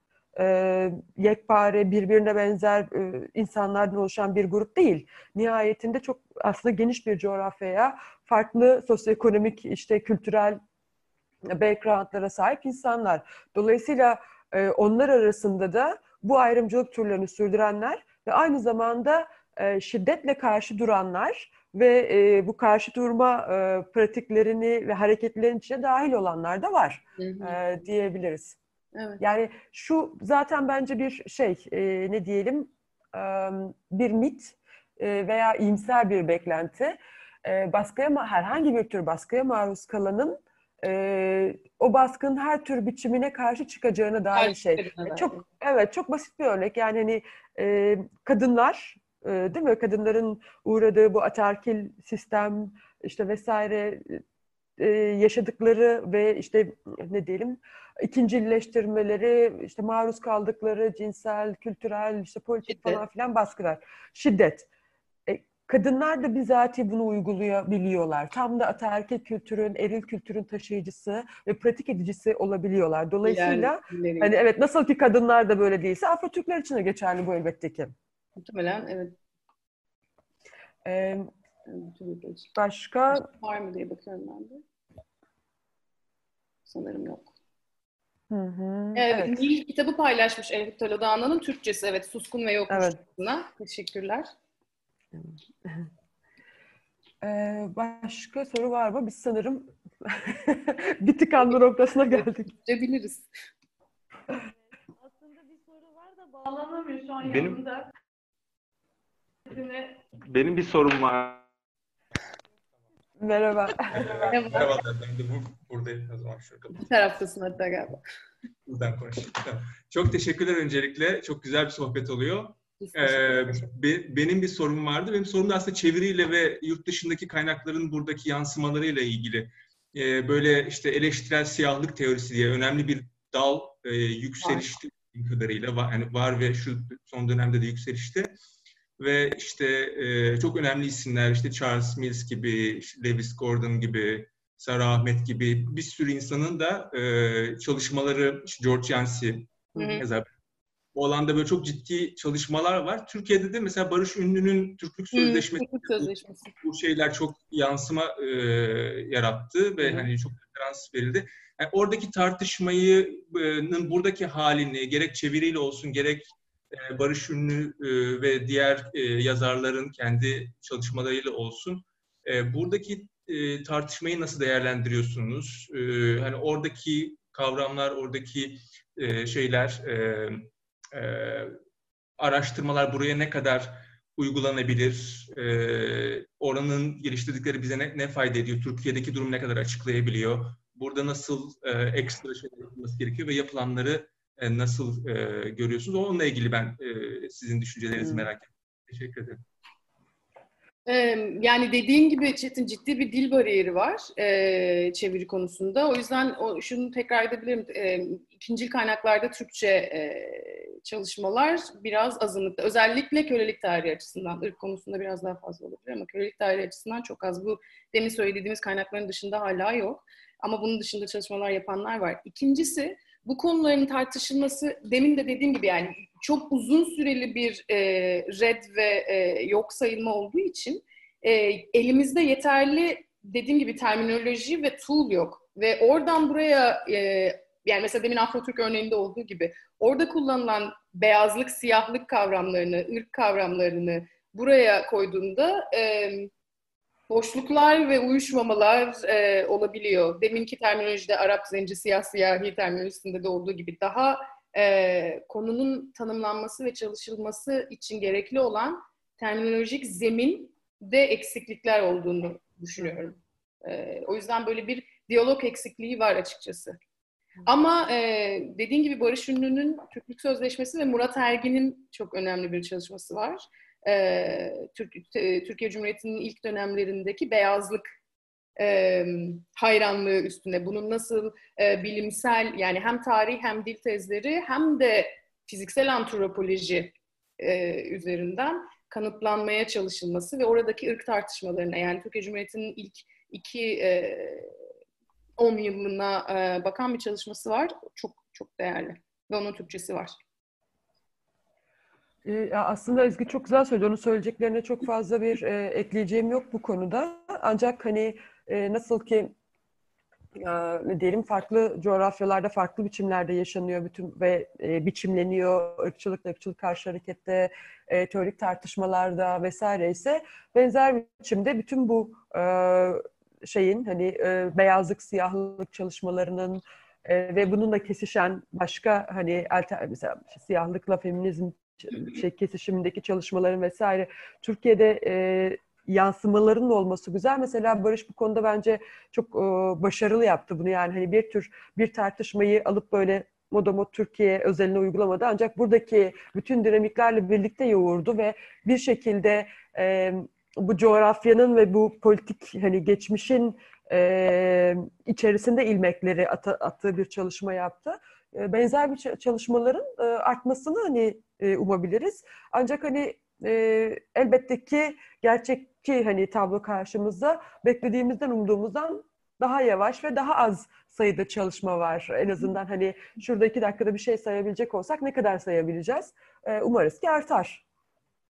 e, yekpare, birbirine benzer e, insanlardan oluşan bir grup değil. Nihayetinde çok aslında geniş bir coğrafyaya, farklı sosyoekonomik, işte kültürel backgroundlara sahip insanlar. Dolayısıyla e, onlar arasında da bu ayrımcılık türlerini sürdürenler ve aynı zamanda e, şiddetle karşı duranlar ve e, bu karşı durma e, pratiklerini ve hareketlerin içine dahil olanlar da var hı hı. E, diyebiliriz. Evet. Yani şu zaten bence bir şey e, ne diyelim e, bir mit e, veya iyimser bir beklenti. E, baskıya herhangi bir tür baskıya maruz kalanın e, o baskının her tür biçimine karşı çıkacağına dair şey. Çok evet çok basit bir örnek. Yani hani e, kadınlar e, değil mi? Kadınların uğradığı bu atarkil sistem işte vesaire e, yaşadıkları ve işte ne diyelim ikincileştirmeleri, işte maruz kaldıkları cinsel, kültürel, işte politik Şiddet. falan filan baskılar. Şiddet. E, kadınlar da bizatihi bunu uygulayabiliyorlar. Tam da ataerkil kültürün, eril kültürün taşıyıcısı ve pratik edicisi olabiliyorlar. Dolayısıyla yani, hani evet nasıl ki kadınlar da böyle değilse Afro Türkler için de geçerli bu elbette ki. Muhtemelen evet. Ee, başka var mı diye bakıyorum ben de. Sanırım yok. Hı hı, evet. evet. Nil kitabı paylaşmış Elif Talodağan'ın Türkçesi. Evet, Suskun ve Yokmuş'una. Evet. Teşekkürler. Ee, başka soru var mı? Biz sanırım bir tıkanma noktasına geldik. Biliriz. Aslında bir soru var da bağlanamıyor şu an Benim... yanımda. Benim bir sorum var. Merhaba. Merhaba. Merhaba. Ben de bu, buradayım o zaman şurada. Bir taraftasın hatta galiba. Buradan konuşayım. Çok teşekkürler öncelikle. Çok güzel bir sohbet oluyor. Ee, be, benim bir sorum vardı. Benim sorum da aslında çeviriyle ve yurt dışındaki kaynakların buradaki yansımalarıyla ilgili. Ee, böyle işte eleştirel siyahlık teorisi diye önemli bir dal e, yükselişti kadarıyla var, yani var ve şu son dönemde de yükselişte ve işte e, çok önemli isimler işte Charles Mills gibi, işte Lewis Gordon gibi, Sarah Ahmet gibi bir sürü insanın da e, çalışmaları, işte George Yancey yazar. Bu alanda böyle çok ciddi çalışmalar var. Türkiye'de de mesela Barış Ünlü'nün Türklük Sözleşmesi, Sözleşmesi. Bu, bu şeyler çok yansıma e, yarattı ve Hı. hani çok referans verildi. Yani oradaki tartışmayı, buradaki halini gerek çeviriyle olsun gerek e, Barış Ünlü e, ve diğer e, yazarların kendi çalışmalarıyla olsun. Buradaki tartışmayı nasıl değerlendiriyorsunuz? Hani oradaki kavramlar, oradaki şeyler, araştırmalar buraya ne kadar uygulanabilir? Oranın geliştirdikleri bize ne, fayda ediyor? Türkiye'deki durum ne kadar açıklayabiliyor? Burada nasıl ekstra şeyler yapılması gerekiyor ve yapılanları e, nasıl e, görüyorsunuz? Onunla ilgili ben e, sizin düşüncelerinizi merak ettim. Teşekkür ederim. Yani dediğin gibi Çetin ciddi bir dil bariyeri var e, çeviri konusunda. O yüzden o, şunu tekrar edebilirim. E, ikincil kaynaklarda Türkçe e, çalışmalar biraz azınlıkta. Özellikle kölelik tarihi açısından. ırk konusunda biraz daha fazla olabilir ama kölelik tarihi açısından çok az. Bu demin söylediğimiz kaynakların dışında hala yok. Ama bunun dışında çalışmalar yapanlar var. İkincisi bu konuların tartışılması demin de dediğim gibi yani çok uzun süreli bir e, red ve e, yok sayılma olduğu için e, elimizde yeterli dediğim gibi terminoloji ve tool yok. Ve oradan buraya e, yani mesela demin Afro-Türk örneğinde olduğu gibi orada kullanılan beyazlık, siyahlık kavramlarını, ırk kavramlarını buraya koyduğunda e, boşluklar ve uyuşmamalar e, olabiliyor. Deminki terminolojide Arap zenci siyah siyahi terminolojisinde de olduğu gibi daha e, konunun tanımlanması ve çalışılması için gerekli olan terminolojik zemin de eksiklikler olduğunu düşünüyorum. E, o yüzden böyle bir diyalog eksikliği var açıkçası. Ama e, dediğin gibi Barış Ünlü'nün Türklük Sözleşmesi ve Murat Ergin'in çok önemli bir çalışması var. E, Türk, e, Türkiye Cumhuriyeti'nin ilk dönemlerindeki beyazlık e, hayranlığı üstüne. Bunun nasıl e, bilimsel yani hem tarih hem dil tezleri hem de fiziksel antropoloji e, üzerinden kanıtlanmaya çalışılması ve oradaki ırk tartışmalarına yani Türkiye Cumhuriyeti'nin ilk iki e, 10 yılına e, bakan bir çalışması var. Çok çok değerli. Ve onun Türkçesi var. E, aslında Ezgi çok güzel söyledi. Onun söyleyeceklerine çok fazla bir e, ekleyeceğim yok bu konuda. Ancak hani e, nasıl ki e, diyelim farklı coğrafyalarda farklı biçimlerde yaşanıyor bütün ve e, biçimleniyor ırkçılıkla ırkçılık karşı harekette e, teorik tartışmalarda vesaire ise benzer biçimde bütün bu e, şeyin hani e, beyazlık siyahlık çalışmalarının e, ve bununla kesişen başka hani mesela siyahlıkla feminizm şey kesişimindeki çalışmaların vesaire Türkiye'de e, yansımaların olması güzel. Mesela Barış bu konuda bence çok e, başarılı yaptı bunu. Yani hani bir tür bir tartışmayı alıp böyle Modomot Türkiye özeline uygulamadı. Ancak buradaki bütün dinamiklerle birlikte yoğurdu ve bir şekilde e, bu coğrafyanın ve bu politik hani geçmişin e, içerisinde ilmekleri at, attığı bir çalışma yaptı. E, benzer bir çalışmaların e, artmasını hani e, umabiliriz. Ancak hani elbette ki gerçekçi hani tablo karşımızda beklediğimizden umduğumuzdan daha yavaş ve daha az sayıda çalışma var. En azından hani şurada iki dakikada bir şey sayabilecek olsak ne kadar sayabileceğiz? Umarız ki artar.